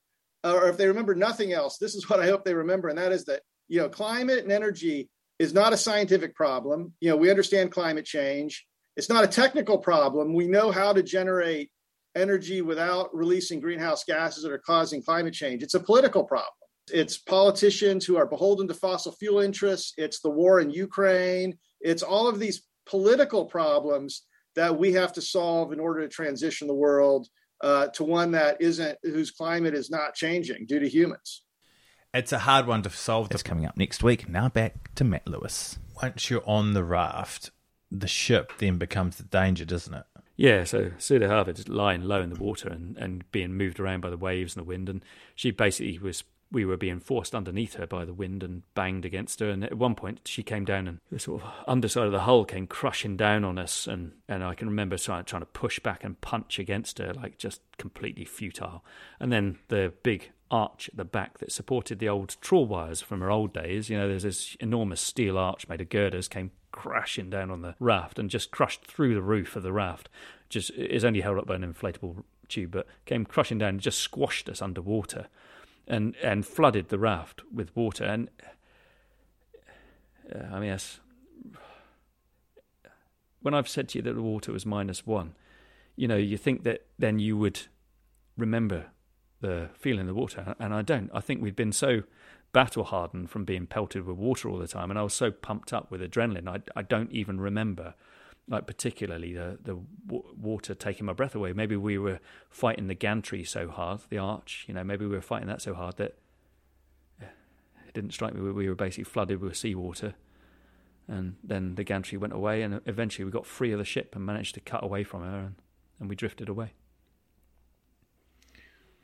uh, or if they remember nothing else, this is what I hope they remember, and that is that you know climate and energy is not a scientific problem. You know, we understand climate change. It's not a technical problem. We know how to generate energy without releasing greenhouse gases that are causing climate change. It's a political problem. It's politicians who are beholden to fossil fuel interests. It's the war in Ukraine. It's all of these political problems that we have to solve in order to transition the world uh, to one that isn't, whose climate is not changing due to humans. It's a hard one to solve. It's coming up next week. Now back to Matt Lewis. Once you're on the raft, the ship then becomes the danger, doesn't it? Yeah, so Sudur Havid is lying low in the water and, and being moved around by the waves and the wind, and she basically was. We were being forced underneath her by the wind and banged against her. And at one point, she came down, and the sort of underside of the hull came crushing down on us. And, and I can remember trying, trying to push back and punch against her, like just completely futile. And then the big arch at the back that supported the old trawl wires from her old days. You know, there's this enormous steel arch made of girders came crashing down on the raft and just crushed through the roof of the raft. Just is only held up by an inflatable tube, but came crushing down and just squashed us underwater, and and flooded the raft with water. And uh, I mean, yes, when I've said to you that the water was minus one, you know, you think that then you would remember the feeling of the water, and I don't. I think we've been so battle hardened from being pelted with water all the time, and I was so pumped up with adrenaline. I, I don't even remember, like particularly the the w- water taking my breath away. Maybe we were fighting the gantry so hard, the arch. You know, maybe we were fighting that so hard that it didn't strike me. We were basically flooded with seawater, and then the gantry went away, and eventually we got free of the ship and managed to cut away from her, and, and we drifted away.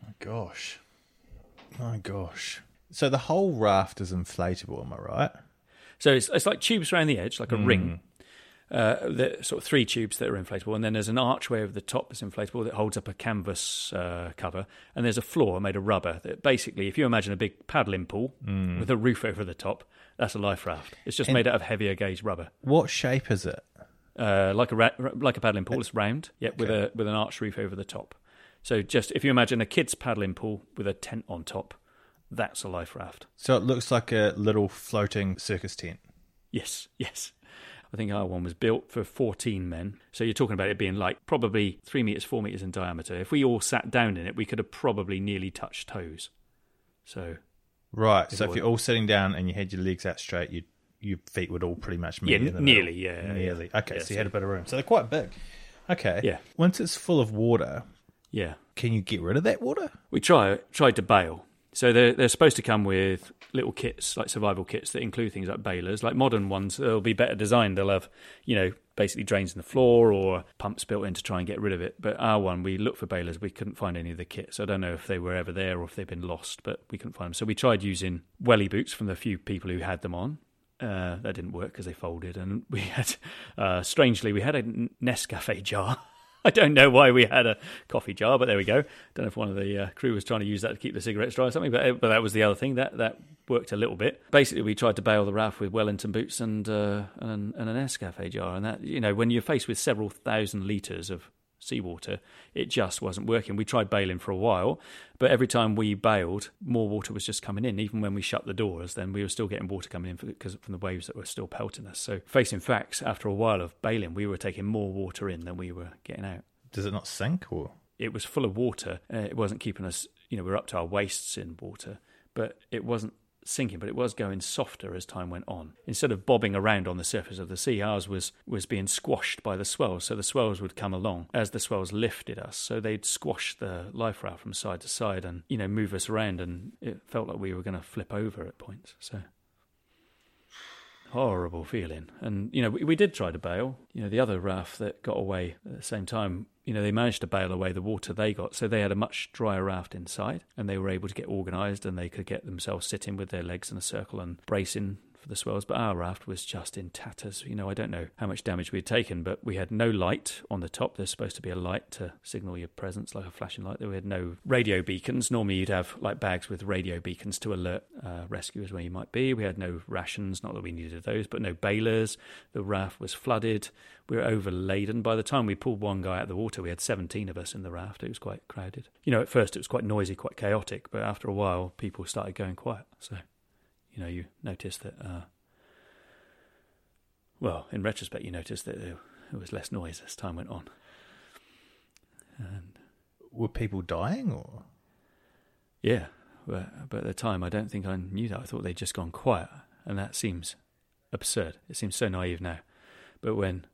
My gosh. My gosh. So the whole raft is inflatable, am I right? So it's it's like tubes around the edge, like a mm. ring. Uh, the, sort of three tubes that are inflatable, and then there's an archway over the top that's inflatable that holds up a canvas uh, cover, and there's a floor made of rubber. That basically, if you imagine a big paddling pool mm. with a roof over the top, that's a life raft. It's just and made out of heavier gauge rubber. What shape is it? Uh, like a ra- like a paddling pool. It's round, yeah, okay. with a with an arch roof over the top. So just if you imagine a kid's paddling pool with a tent on top, that's a life raft. So it looks like a little floating circus tent. Yes, yes. I think our one was built for 14 men. So you're talking about it being like probably three meters, four meters in diameter. If we all sat down in it, we could have probably nearly touched toes. So Right. So if you're all sitting down and you had your legs out straight, you your feet would all pretty much meet Yeah, in the middle. nearly, yeah, nearly. yeah. Okay, Yeah, so you had a bit of room. So they're quite big. Okay. Yeah. Once it's full of water, yeah, can you get rid of that water? we try tried to bail. So they're they're supposed to come with little kits, like survival kits that include things like bailers. Like modern ones, they'll be better designed. They'll have you know basically drains in the floor or pumps built in to try and get rid of it. But our one, we looked for bailers, we couldn't find any of the kits. I don't know if they were ever there or if they've been lost, but we couldn't find them. So we tried using welly boots from the few people who had them on. Uh, that didn't work because they folded, and we had, uh, strangely, we had a Nescafe jar. I don't know why we had a coffee jar, but there we go. Don't know if one of the uh, crew was trying to use that to keep the cigarettes dry or something, but, but that was the other thing that that worked a little bit. Basically, we tried to bail the raft with Wellington boots and uh, and, and an Nescafe jar, and that you know when you're faced with several thousand liters of seawater, it just wasn't working. We tried bailing for a while, but every time we bailed, more water was just coming in. Even when we shut the doors, then we were still getting water coming in because from the waves that were still pelting us. So, facing facts, after a while of bailing, we were taking more water in than we were getting out. Does it not sink or? It was full of water. Uh, it wasn't keeping us, you know, we we're up to our waists in water, but it wasn't sinking, but it was going softer as time went on. Instead of bobbing around on the surface of the sea, ours was was being squashed by the swells. So the swells would come along as the swells lifted us. So they'd squash the life raft from side to side and you know move us around, and it felt like we were going to flip over at points. So horrible feeling. And you know we, we did try to bail. You know the other raft that got away at the same time. You know they managed to bail away the water they got, so they had a much drier raft inside, and they were able to get organised, and they could get themselves sitting with their legs in a circle and bracing for the swells. But our raft was just in tatters. You know I don't know how much damage we had taken, but we had no light on the top. There's supposed to be a light to signal your presence, like a flashing light. There we had no radio beacons. Normally you'd have like bags with radio beacons to alert uh, rescuers where you might be. We had no rations, not that we needed those, but no bailers. The raft was flooded. We were overladen. By the time we pulled one guy out of the water, we had 17 of us in the raft. It was quite crowded. You know, at first it was quite noisy, quite chaotic, but after a while, people started going quiet. So, you know, you notice that, uh, well, in retrospect, you notice that there, was less noise as time went on. And Were people dying or? yeah, but, but at the time, I don't think I knew that. I thought they'd just gone quiet, and that seems absurd. It seems so naive now. But when,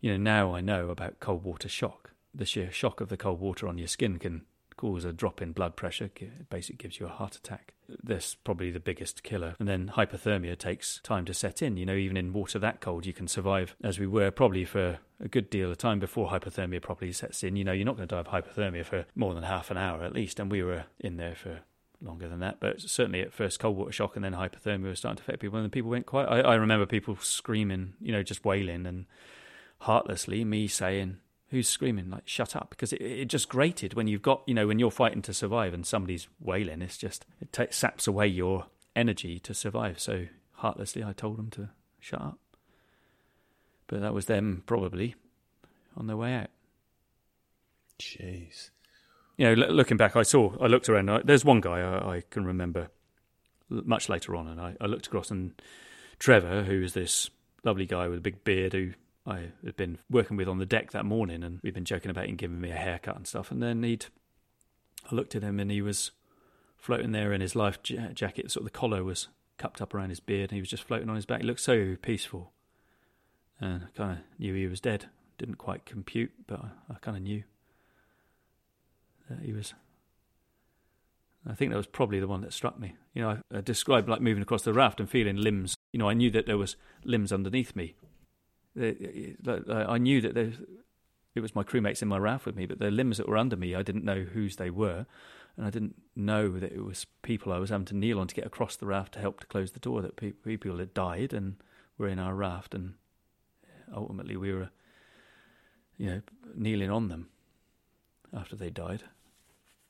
you know, now I know about cold water shock. The sheer shock of the cold water on your skin can cause a drop in blood pressure. It basically gives you a heart attack. That's probably the biggest killer. And then hypothermia takes time to set in. You know, even in water that cold, you can survive as we were probably for a good deal of time before hypothermia properly sets in. You know, you're not going to die of hypothermia for more than half an hour at least. And we were in there for longer than that. But certainly at first, cold water shock and then hypothermia was starting to affect people. And then people went quiet. I, I remember people screaming, you know, just wailing and heartlessly me saying, Who's screaming? Like, shut up. Because it, it just grated when you've got, you know, when you're fighting to survive and somebody's wailing, it's just, it ta saps away your energy to survive. So heartlessly, I told them to shut up. But that was them probably on their way out. Jeez. you know, l- looking back, I saw, I looked around. I, there's one guy I, I can remember l- much later on, and I, I looked across, and Trevor, who is this lovely guy with a big beard, who I had been working with on the deck that morning, and we'd been joking about him giving me a haircut and stuff. And then he'd, I looked at him, and he was floating there in his life ja- jacket. Sort of the collar was cupped up around his beard, and he was just floating on his back. He looked so peaceful, and I kind of knew he was dead. Didn't quite compute, but I, I kind of knew that he was. I think that was probably the one that struck me. You know, I, I described like moving across the raft and feeling limbs. You know, I knew that there was limbs underneath me. I knew that there, it was my crewmates in my raft with me, but the limbs that were under me, I didn't know whose they were, and I didn't know that it was people I was having to kneel on to get across the raft to help to close the door. That pe- people had died and were in our raft, and ultimately we were, you know, kneeling on them after they died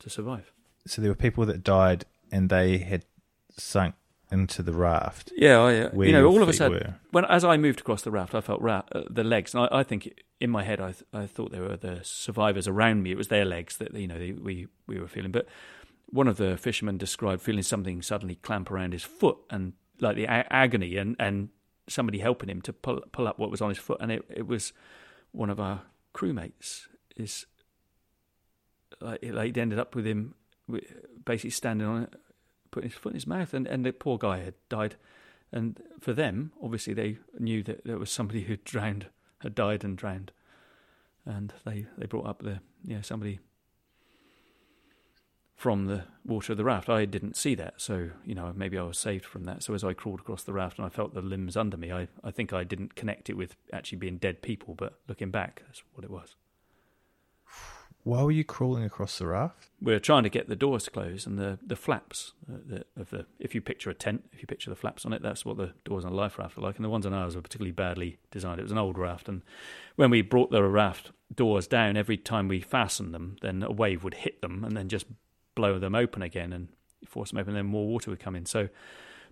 to survive. So there were people that died and they had sunk into the raft. Yeah, I, uh, Where you know, all of a sudden, were. when as I moved across the raft, I felt ra- uh, the legs, and I, I think in my head, I th- I thought there were the survivors around me. It was their legs that you know they, we we were feeling, but one of the fishermen described feeling something suddenly clamp around his foot and like the a- agony and, and somebody helping him to pull pull up what was on his foot, and it, it was one of our crewmates. Is like, it ended up with him basically standing on it, putting his foot in his mouth, and, and the poor guy had died. And for them, obviously, they knew that there was somebody who drowned, had died and drowned, and they, they brought up the you know somebody from the water of the raft. I didn't see that, so you know maybe I was saved from that. So as I crawled across the raft and I felt the limbs under me, I, I think I didn't connect it with actually being dead people, but looking back, that's what it was. Why were you crawling across the raft? We are trying to get the doors closed and the the flaps uh, the, of the. If you picture a tent, if you picture the flaps on it, that's what the doors on a life raft are like. And the ones on ours were particularly badly designed. It was an old raft, and when we brought the raft doors down, every time we fastened them, then a wave would hit them and then just blow them open again and force them open, and then more water would come in. So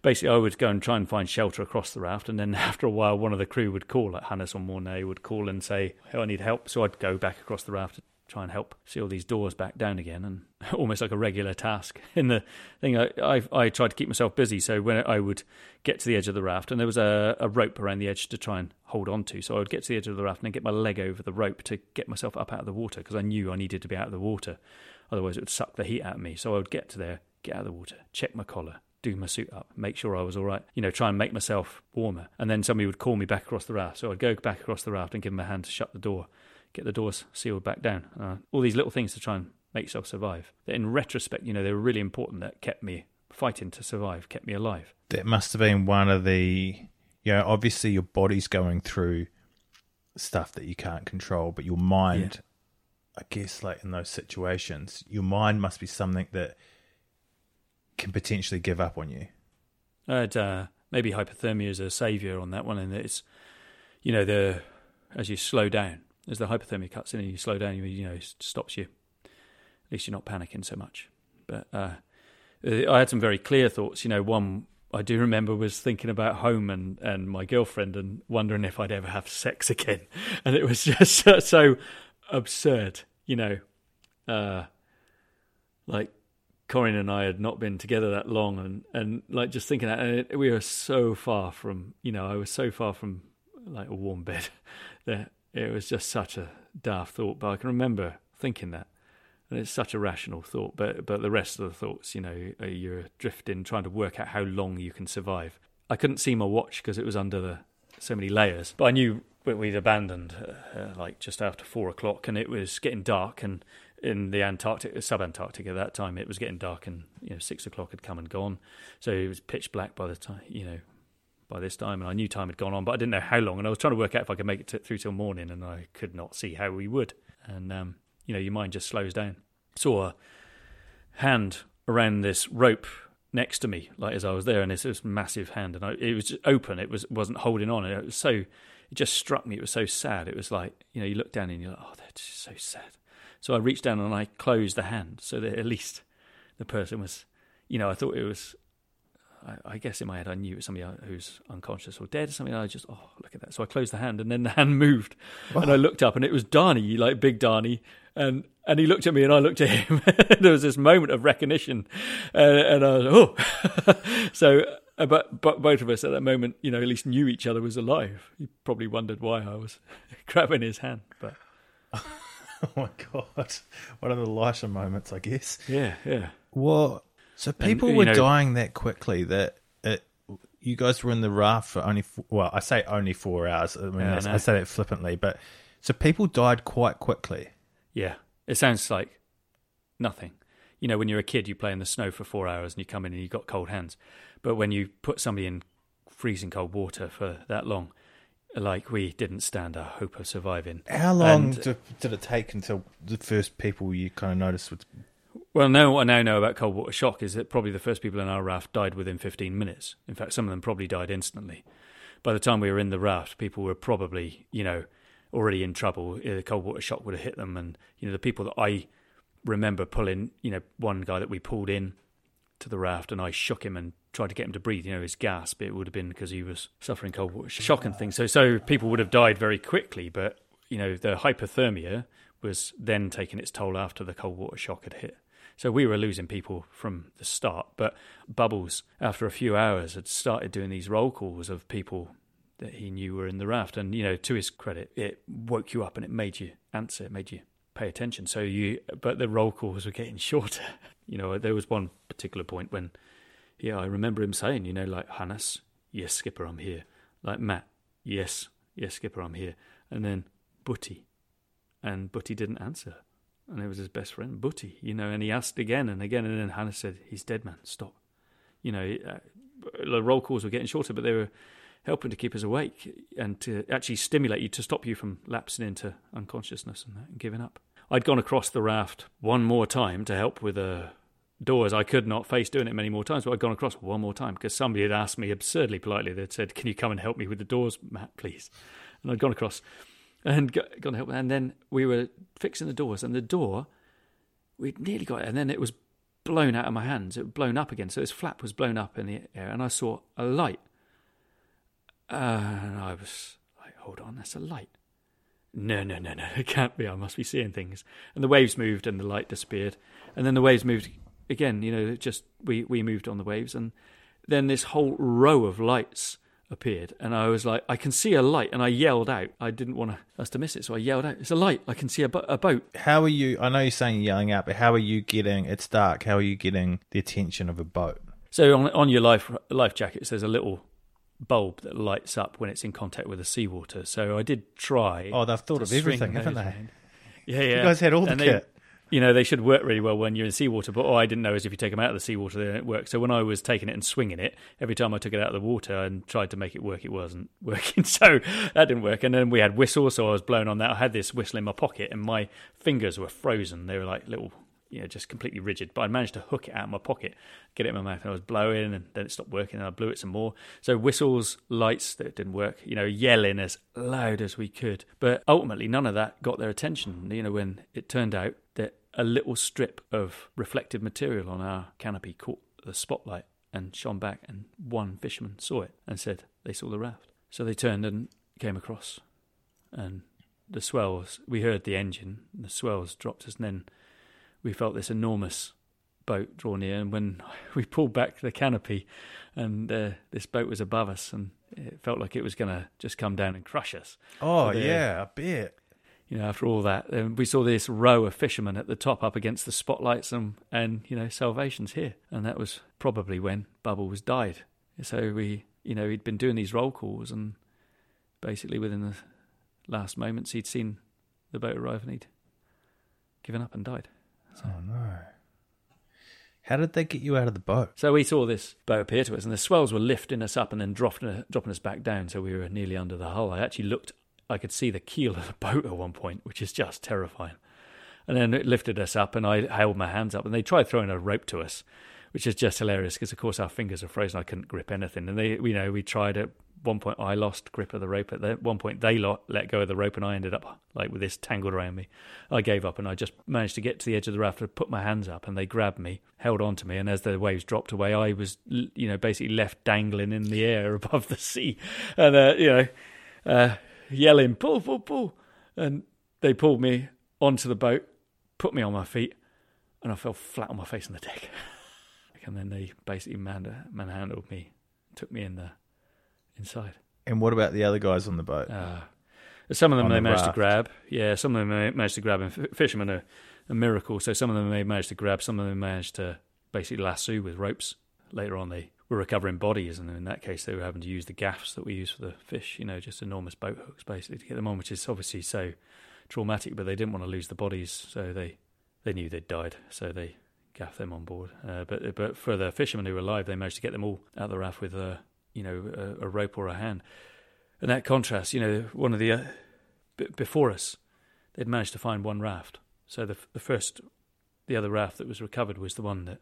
basically, I would go and try and find shelter across the raft, and then after a while, one of the crew would call, like Hannes or Mornay would call and say, hey, I need help. So I'd go back across the raft try and help seal these doors back down again, and almost like a regular task. In the thing, I, I, I tried to keep myself busy, so when I would get to the edge of the raft, and there was a, a rope around the edge to try and hold on to, so I would get to the edge of the raft and then get my leg over the rope to get myself up out of the water because I knew I needed to be out of the water. Otherwise, it would suck the heat out of me. So I would get to there, get out of the water, check my collar, do my suit up, make sure I was all right, you know, try and make myself warmer. And then somebody would call me back across the raft. So I'd go back across the raft and give them a hand to shut the door, get the doors sealed back down. Uh, all these little things to try and make yourself survive. That in retrospect, you know, they were really important that kept me fighting to survive, kept me alive. That must have been one of the, you know, obviously your body's going through stuff that you can't control, but your mind. Yeah I guess like in those situations, your mind must be something that can potentially give up on you. I'd, uh, maybe hypothermia is a savior on that one, and it's you know the as you slow down, as the hypothermia cuts in and you slow down, you, you know it stops you. At least you're not panicking so much. But uh, I had some very clear thoughts. You know, one I do remember was thinking about home and, and my girlfriend and wondering if I'd ever have sex again. And it was just so, so absurd, you know. Uh, like Corinne and I had not been together that long, and, and like just thinking that and we were so far from, you know, I was so far from like a warm bed that it was just such a daft thought. But I can remember thinking that, and it's such a rational thought. But but the rest of the thoughts, you know, you're drifting, trying to work out how long you can survive. I couldn't see my watch because it was under the so many layers, but I knew we'd abandoned uh, uh, like just after four o'clock, and it was getting dark. And in the Antarctic, sub-Antarctic at that time, it was getting dark, and you know six o'clock had come and gone. So it was pitch black by the time you know by this time, and I knew time had gone on, but I didn't know how long. And I was trying to work out if I could make it t- through till morning, and I could not see how we would. And um, you know, your mind just slows down. Saw a hand around this rope next to me, like as I was there, and it's this massive hand, and I, it was open. It was wasn't holding on. and It was so it just struck me. It was so sad. It was like, you know, you look down and you're like, oh, that's so sad. So I reached down and I closed the hand so that at least the person was, you know, I thought it was, I, I guess in my head I knew it was somebody who's unconscious or dead or something. I just, oh, look at that. So I closed the hand and then the hand moved. Wow. And I looked up and it was Darnie, like big Darnie. And and he looked at me and I looked at him. there was this moment of recognition. Uh, and I was, oh. so uh, but but both of us at that moment, you know, at least knew each other was alive. He probably wondered why I was grabbing his hand. But oh my god, one of the lighter moments, I guess. Yeah, yeah. Well, so people and, were know, dying that quickly that it, you guys were in the raft for only four, well, I say only four hours. I mean, yeah, I, I say that flippantly, but so people died quite quickly. Yeah, it sounds like nothing. You know, when you're a kid, you play in the snow for four hours and you come in and you've got cold hands. But when you put somebody in freezing cold water for that long, like we didn't stand a hope of surviving. How long and, did, did, it take until the first people you kind of noticed would? Well, now what I now know about cold water shock is that probably the first people in our raft died within 15 minutes. In fact, some of them probably died instantly. By the time we were in the raft, people were probably, you know, already in trouble. Uh, the cold water shock would have hit them, and you know the people that I remember pulling, you know, one guy that we pulled in to the raft, and I shook him and tried to get him to breathe. You know, his gasp. It would have been because he was suffering cold water shock and things. So, so people would have died very quickly. But you know, the hypothermia was then taking its toll after the cold water shock had hit. So we were losing people from the start. But Bubbles, after a few hours, had started doing these roll calls of people that he knew were in the raft. And, you know, to his credit, it woke you up and it made you answer, it made you pay attention. So you, but the roll calls were getting shorter. You know, there was one particular point when, yeah, I remember him saying, you know, like, Hannes, yes, Skipper, I'm here. Like, Matt, yes, yes, Skipper, I'm here. And then, Butty. And Butty didn't answer and it was his best friend, Butty, you know, and he asked again and again, and then Hannes said, "He's dead, man. Stop." You know, uh, the roll calls were getting shorter, but they were helping to keep us awake and to actually stimulate you to stop you from lapsing into unconsciousness and, and giving up. I'd gone across the raft one more time to help with the doors. I could not face doing it many more times, but I'd gone across one more time because somebody had asked me absurdly politely. They'd said, "Can you come and help me with the doors, Matt, please?" And I'd gone across and got, help. And then we were fixing the doors, and the door, we'd nearly got it, and then it was blown out of my hands. It was blown up again. So this flap was blown up in the air, and I saw a light. Uh, and I was like, hold on, that's a light. No, no, no, no, it can't be. I must be seeing things. And the waves moved, and the light disappeared. And then the waves moved again. You know, just we, we moved on the waves, and then this whole row of lights appeared, and I was like, I can see a light, and I yelled out. I didn't want us to miss it, so I yelled out, "It's a light! I can see a, bo- a boat." How are you? I know you're saying you're yelling out, but how are you getting? It's dark. How are you getting the attention of a boat? So on on your life life jackets, there's a little bulb that lights up when it's in contact with the seawater. So I did try. Oh, they've thought of everything, haven't they? Yeah, yeah. You guys had all the and kit you know, they should work really well when you're in seawater. But all I didn't know is if you take them out of the seawater, they don't work. So when I was taking it and swinging it, every time I took it out of the water and tried to make it work, it wasn't working. So that didn't work. And then we had whistles, so I was blowing on that. I had this whistle in my pocket, and my fingers were frozen. They were like little you know, just completely rigid. But I managed to hook it out of my pocket, get it in my mouth, and I was blowing, and then it stopped working, and I blew it some more. So whistles, lights that didn't work, you know, yelling as loud as we could. But ultimately, none of that got their attention. You know, when it turned out that a little strip of reflective material on our canopy caught the spotlight and shone back, and one fisherman saw it and said they saw the raft. So they turned and came across, and the swells. We heard the engine, the swells dropped us, and then we felt this enormous boat draw near. And when we pulled back the canopy, and uh, this boat was above us, and it felt like it was going to just come down and crush us. Oh yeah, a bit you know, after all that, um, we saw this row of fishermen at the top up against the spotlights and, and, you know, Salvation's here. And that was probably when Bubbles died. So we, you know, he'd been doing these roll calls and basically within the last moments he'd seen the boat arrive and he'd given up and died. So. Oh, no. How did they get you out of the boat? So we saw this boat appear to us, and the swells were lifting us up and then dropping, dropping us back down. So we were nearly under the hull. I actually looked I could see the keel of the boat at one point, which is just terrifying. And then it lifted us up, and I held my hands up, and they tried throwing a rope to us, which is just hilarious because, of course, our fingers are frozen. I couldn't grip anything, and they, you know, we tried at one point. I lost grip of the rope. At one point, they let go of the rope, and I ended up like with this tangled around me. I gave up, and I just managed to get to the edge of the raft put my hands up, and they grabbed me, held on to me, and as the waves dropped away, I was, you know, basically left dangling in the air above the sea, and uh, you know. Uh, yelling, pull, pull, pull. And they pulled me onto the boat, put me on my feet, and I fell flat on my face on the deck. and then they basically man- manhandled me, took me in the inside. And what about the other guys on the boat? Uh, some of them On they the managed raft. to grab. Yeah, some of them managed to grab. And f- fishermen are a miracle. So some of them they managed to grab. Some of them managed to basically lasso with ropes. Later on, they were recovering bodies, and in that case, they were having to use the gaffs that we use for the fish. You know, just enormous boat hooks basically to get them on, which is obviously so traumatic. But they didn't want to lose the bodies, so they they knew they'd died, so they gaffed them on board. Uh, but but for the fishermen who were alive, they managed to get them all out of the raft with a you know a, a rope or a hand. And that contrast, you know, one of the uh, b- before us, they'd managed to find one raft. So the the first, the other raft that was recovered was the one that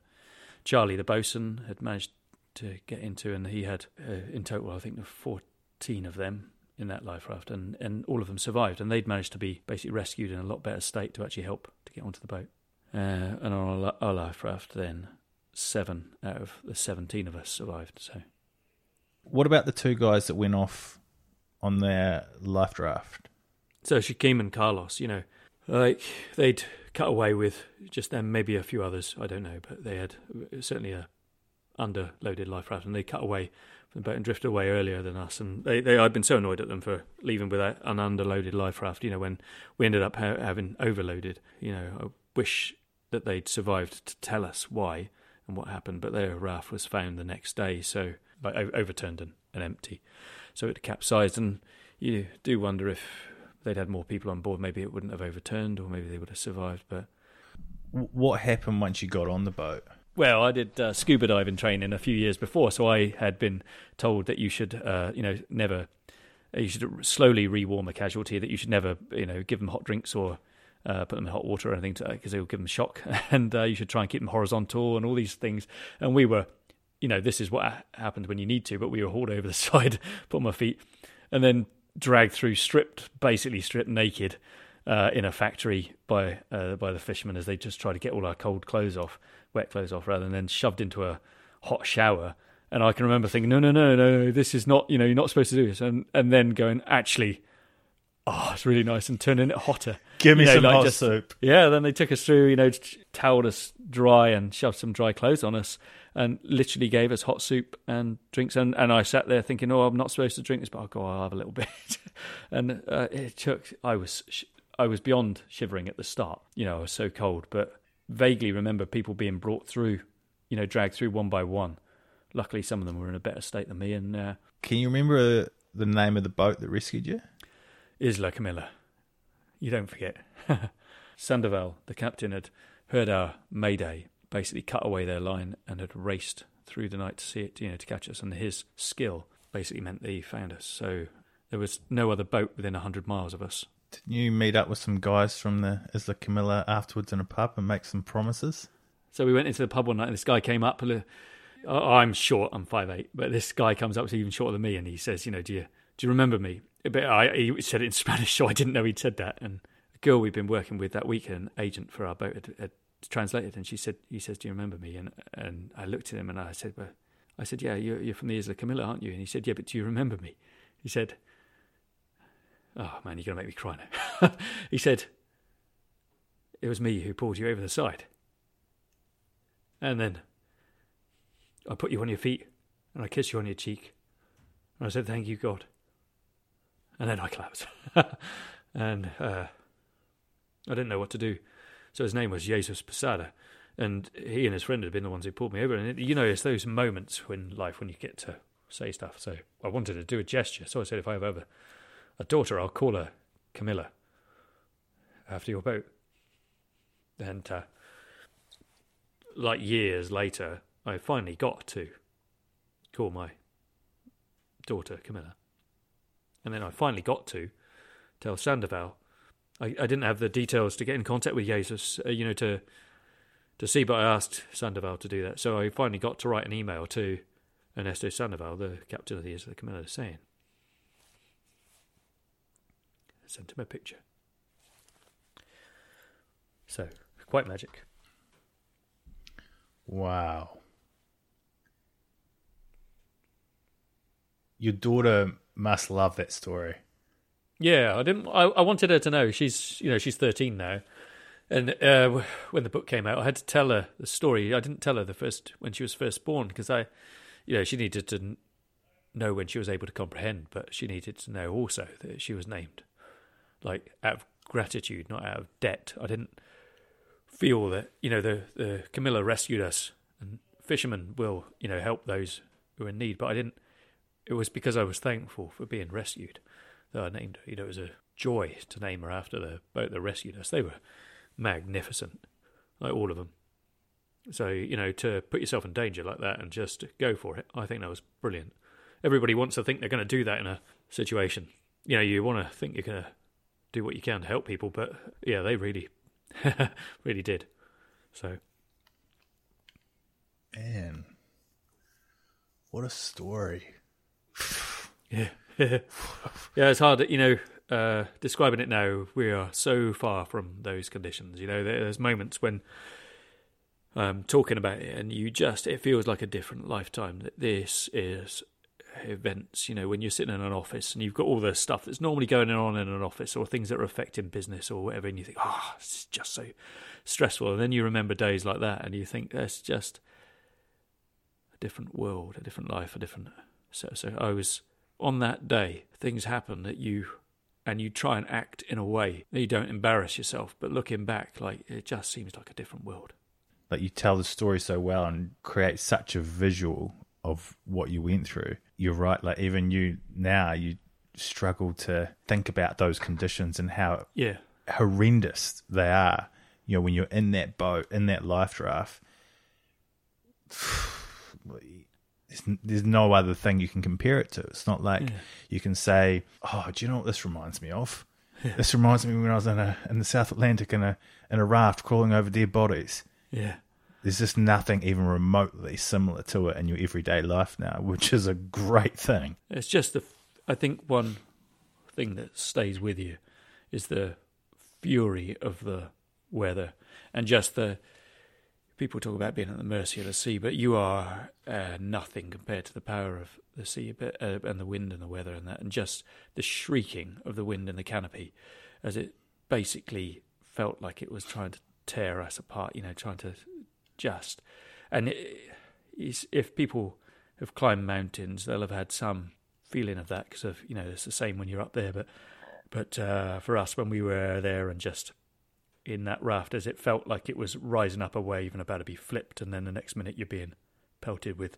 Charlie, the bosun, had managed to get into, and he had uh, in total, I think, fourteen of them in that life raft, and and all of them survived, and they'd managed to be basically rescued in a lot better state to actually help to get onto the boat. Uh, and on our, our life raft, then seven out of the seventeen of us survived. So What about the two guys that went off on their life raft? So Shaquem and Carlos, you know, like they'd cut away with just them, maybe a few others. I don't know, but they had certainly a underloaded life raft, and they cut away from the boat and drifted away earlier than us. And they, they I'd been so annoyed at them for leaving with an underloaded life raft. You know, when we ended up ha- having overloaded. You know, I wish that they'd survived to tell us why and what happened. But their raft was found the next day, so like overturned and, and empty, so it capsized. And you do wonder if they'd had more people on board, maybe it wouldn't have overturned, or maybe they would have survived. But what happened once you got on the boat? Well, I did uh, scuba diving training a few years before, so I had been told that you should, uh, you know, never, you should slowly rewarm a casualty. That you should never, you know, give them hot drinks or uh, put them in hot water or anything because they will give them shock, and uh, you should try and keep them horizontal and all these things. And we were, you know, this is what happens when you need to, but we were hauled over the side, put on my feet, and then dragged through, stripped, basically stripped naked. Uh, in a factory by uh, by the fishermen as they just try to get all our cold clothes off wet clothes off rather than then shoved into a hot shower. And I can remember thinking, no, no, no, no, no, this is not, you know, you're not supposed to do this. And and then going, actually, oh, it's really nice, and turning it hotter. Give me you know, some like hot just, soup. Yeah, then they took us through, you know, toweled us dry and shoved some dry clothes on us and literally gave us hot soup and drinks. And, and I sat there thinking, oh, I'm not supposed to drink this, but I'll go, I'll have a little bit. and uh, it took, I was, I was beyond shivering at the start. You know, I was so cold, but vaguely remember people being brought through, you know, dragged through one by one. Luckily, some of them were in a better state than me. And uh, can you remember the name of the boat that rescued you? Isla Camilla. You don't forget. Sandoval, the captain, had heard our mayday, basically cut away their line, and had raced through the night to see it, you know, to catch us. And his skill basically meant that he found us. So there was no other boat within a hundred miles of us. Didn't you meet up with some guys from the Isla Camilla afterwards in a pub and make some promises? So we went into the pub one night, and this guy came up. I'm short, I'm five eight, but this guy comes up, he's even shorter than me, and he says, "You know, do you do you remember me?" But I, he said it in Spanish, so I didn't know he'd said that. And the girl we'd been working with that week, an agent for our boat, had, had translated, and she said, "He says, do you remember me?" And and I looked at him and I said, "Well, I said, yeah, you're, you're from the Isla Camilla, aren't you?" And he said, "Yeah, but do you remember me?" He said, Oh man, you're going to make me cry now. he said, It was me who pulled you over the side. And then I put you on your feet and I kissed you on your cheek. And I said, Thank you, God. And then I collapsed. and uh, I didn't know what to do. So his name was Jesus Posada. And he and his friend had been the ones who pulled me over. And it, you know, it's those moments in life when you get to say stuff. So I wanted to do a gesture. So I said, if I ever a daughter, I'll call her Camilla after your boat. And uh, like years later, I finally got to call my daughter Camilla. And then I finally got to tell Sandoval. I, I didn't have the details to get in contact with Jesus, uh, you know, to to see, but I asked Sandoval to do that. So I finally got to write an email to Ernesto Sandoval, the captain of the Isla Camilla, saying, sent him a picture. So, quite magic. Wow. Your daughter must love that story. Yeah, I didn't. I, I wanted her to know. She's, you know, she's thirteen now, and uh, when the book came out, I had to tell her the story. I didn't tell her the first when she was first born because I, you know, she needed to know when she was able to comprehend, but she needed to know also that she was named like out of gratitude, not out of debt. I didn't feel that you know the the Camilla rescued us, and fishermen will you know help those who are in need. But I didn't. It was because I was thankful for being rescued that I named her. You know, it was a joy to name her after the boat that rescued us. They were magnificent, like all of them. So you know, to put yourself in danger like that and just go for it, I think that was brilliant. Everybody wants to think they're going to do that in a situation. You know, you want to think you're going to do what you can to help people. But yeah, they really, really did. So, man, what a story. yeah, yeah, it's hard. You know, uh, describing it now, we are so far from those conditions. You know, there's moments when I'm um, talking about it, and you just it feels like a different lifetime. That this is events, you know, when you're sitting in an office and you've got all the stuff that's normally going on in an office or things that are affecting business or whatever, and you think, ah, oh, it's just so stressful. And then you remember days like that and you think that's just a different world, a different life, a different. So, so I was on that day, things happen that you. And you try and act in a way that you don't embarrass yourself, but looking back, like it just seems like a different world. Like you tell the story so well and create such a visual of what you went through. You're right. Like even you now, you struggle to think about those conditions and how Yeah, horrendous they are. You know, when you're in that boat, in that life raft, there's, there's no other thing you can compare it to. It's not like Yeah. you can say, "Oh, do you know what this reminds me of?" This reminds me when I was in a in the South Atlantic in a in a raft crawling over dead bodies. yeah. There's just nothing even remotely similar to it in your everyday life now, which is a great thing. It's just the. I think one thing that stays with you is the fury of the weather and just the. People talk about being at the mercy of the sea, but you are uh, nothing compared to the power of the sea uh, and the wind and the weather and that, and just the shrieking of the wind in the canopy, as it basically felt like it was trying to tear us apart. You know, trying to just and it, if people have climbed mountains, they'll have had some feeling of that because of you know it's the same when you're up there. But but uh, for us, when we were there and just in that raft, as it felt like it was rising up a wave and about to be flipped, and then the next minute you're being pelted with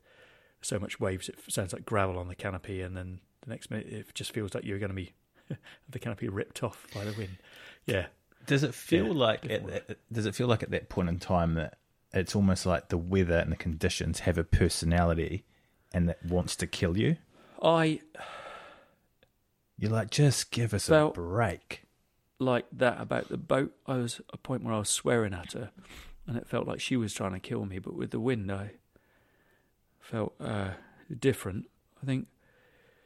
so much waves it sounds like gravel on the canopy, and then the next minute it just feels like you're going to be the canopy ripped off by the wind. Yeah, Does it feel Yeah, like at, does it feel like at that point in time that it's almost like the weather and the conditions have a personality and that wants to kill you? I You're like, just give us a break. like that about the boat. I was a point where I was swearing at her, and it felt like she was trying to kill me. But with the wind, I felt uh, different. I think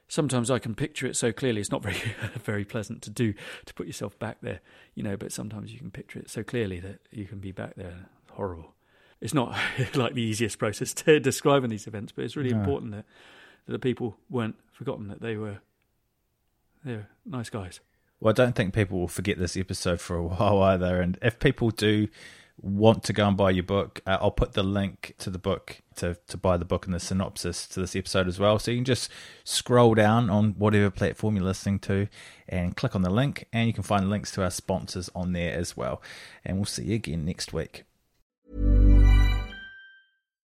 sometimes I can picture it so clearly. It's not very very pleasant to do to put yourself back there, you know. But sometimes you can picture it so clearly that you can be back there. Horrible. It's not like the easiest process to describe in these events, but it's really No. important that that the people weren't forgotten that they were they're nice guys. Well, I don't think people will forget this episode for a while either. And if people do want to go and buy your book, uh, I'll put the link to the book to, to buy the book and the synopsis to this episode as well. So you can just scroll down on whatever platform you're listening to and click on the link, and you can find links to our sponsors on there as well. And we'll see you again next week.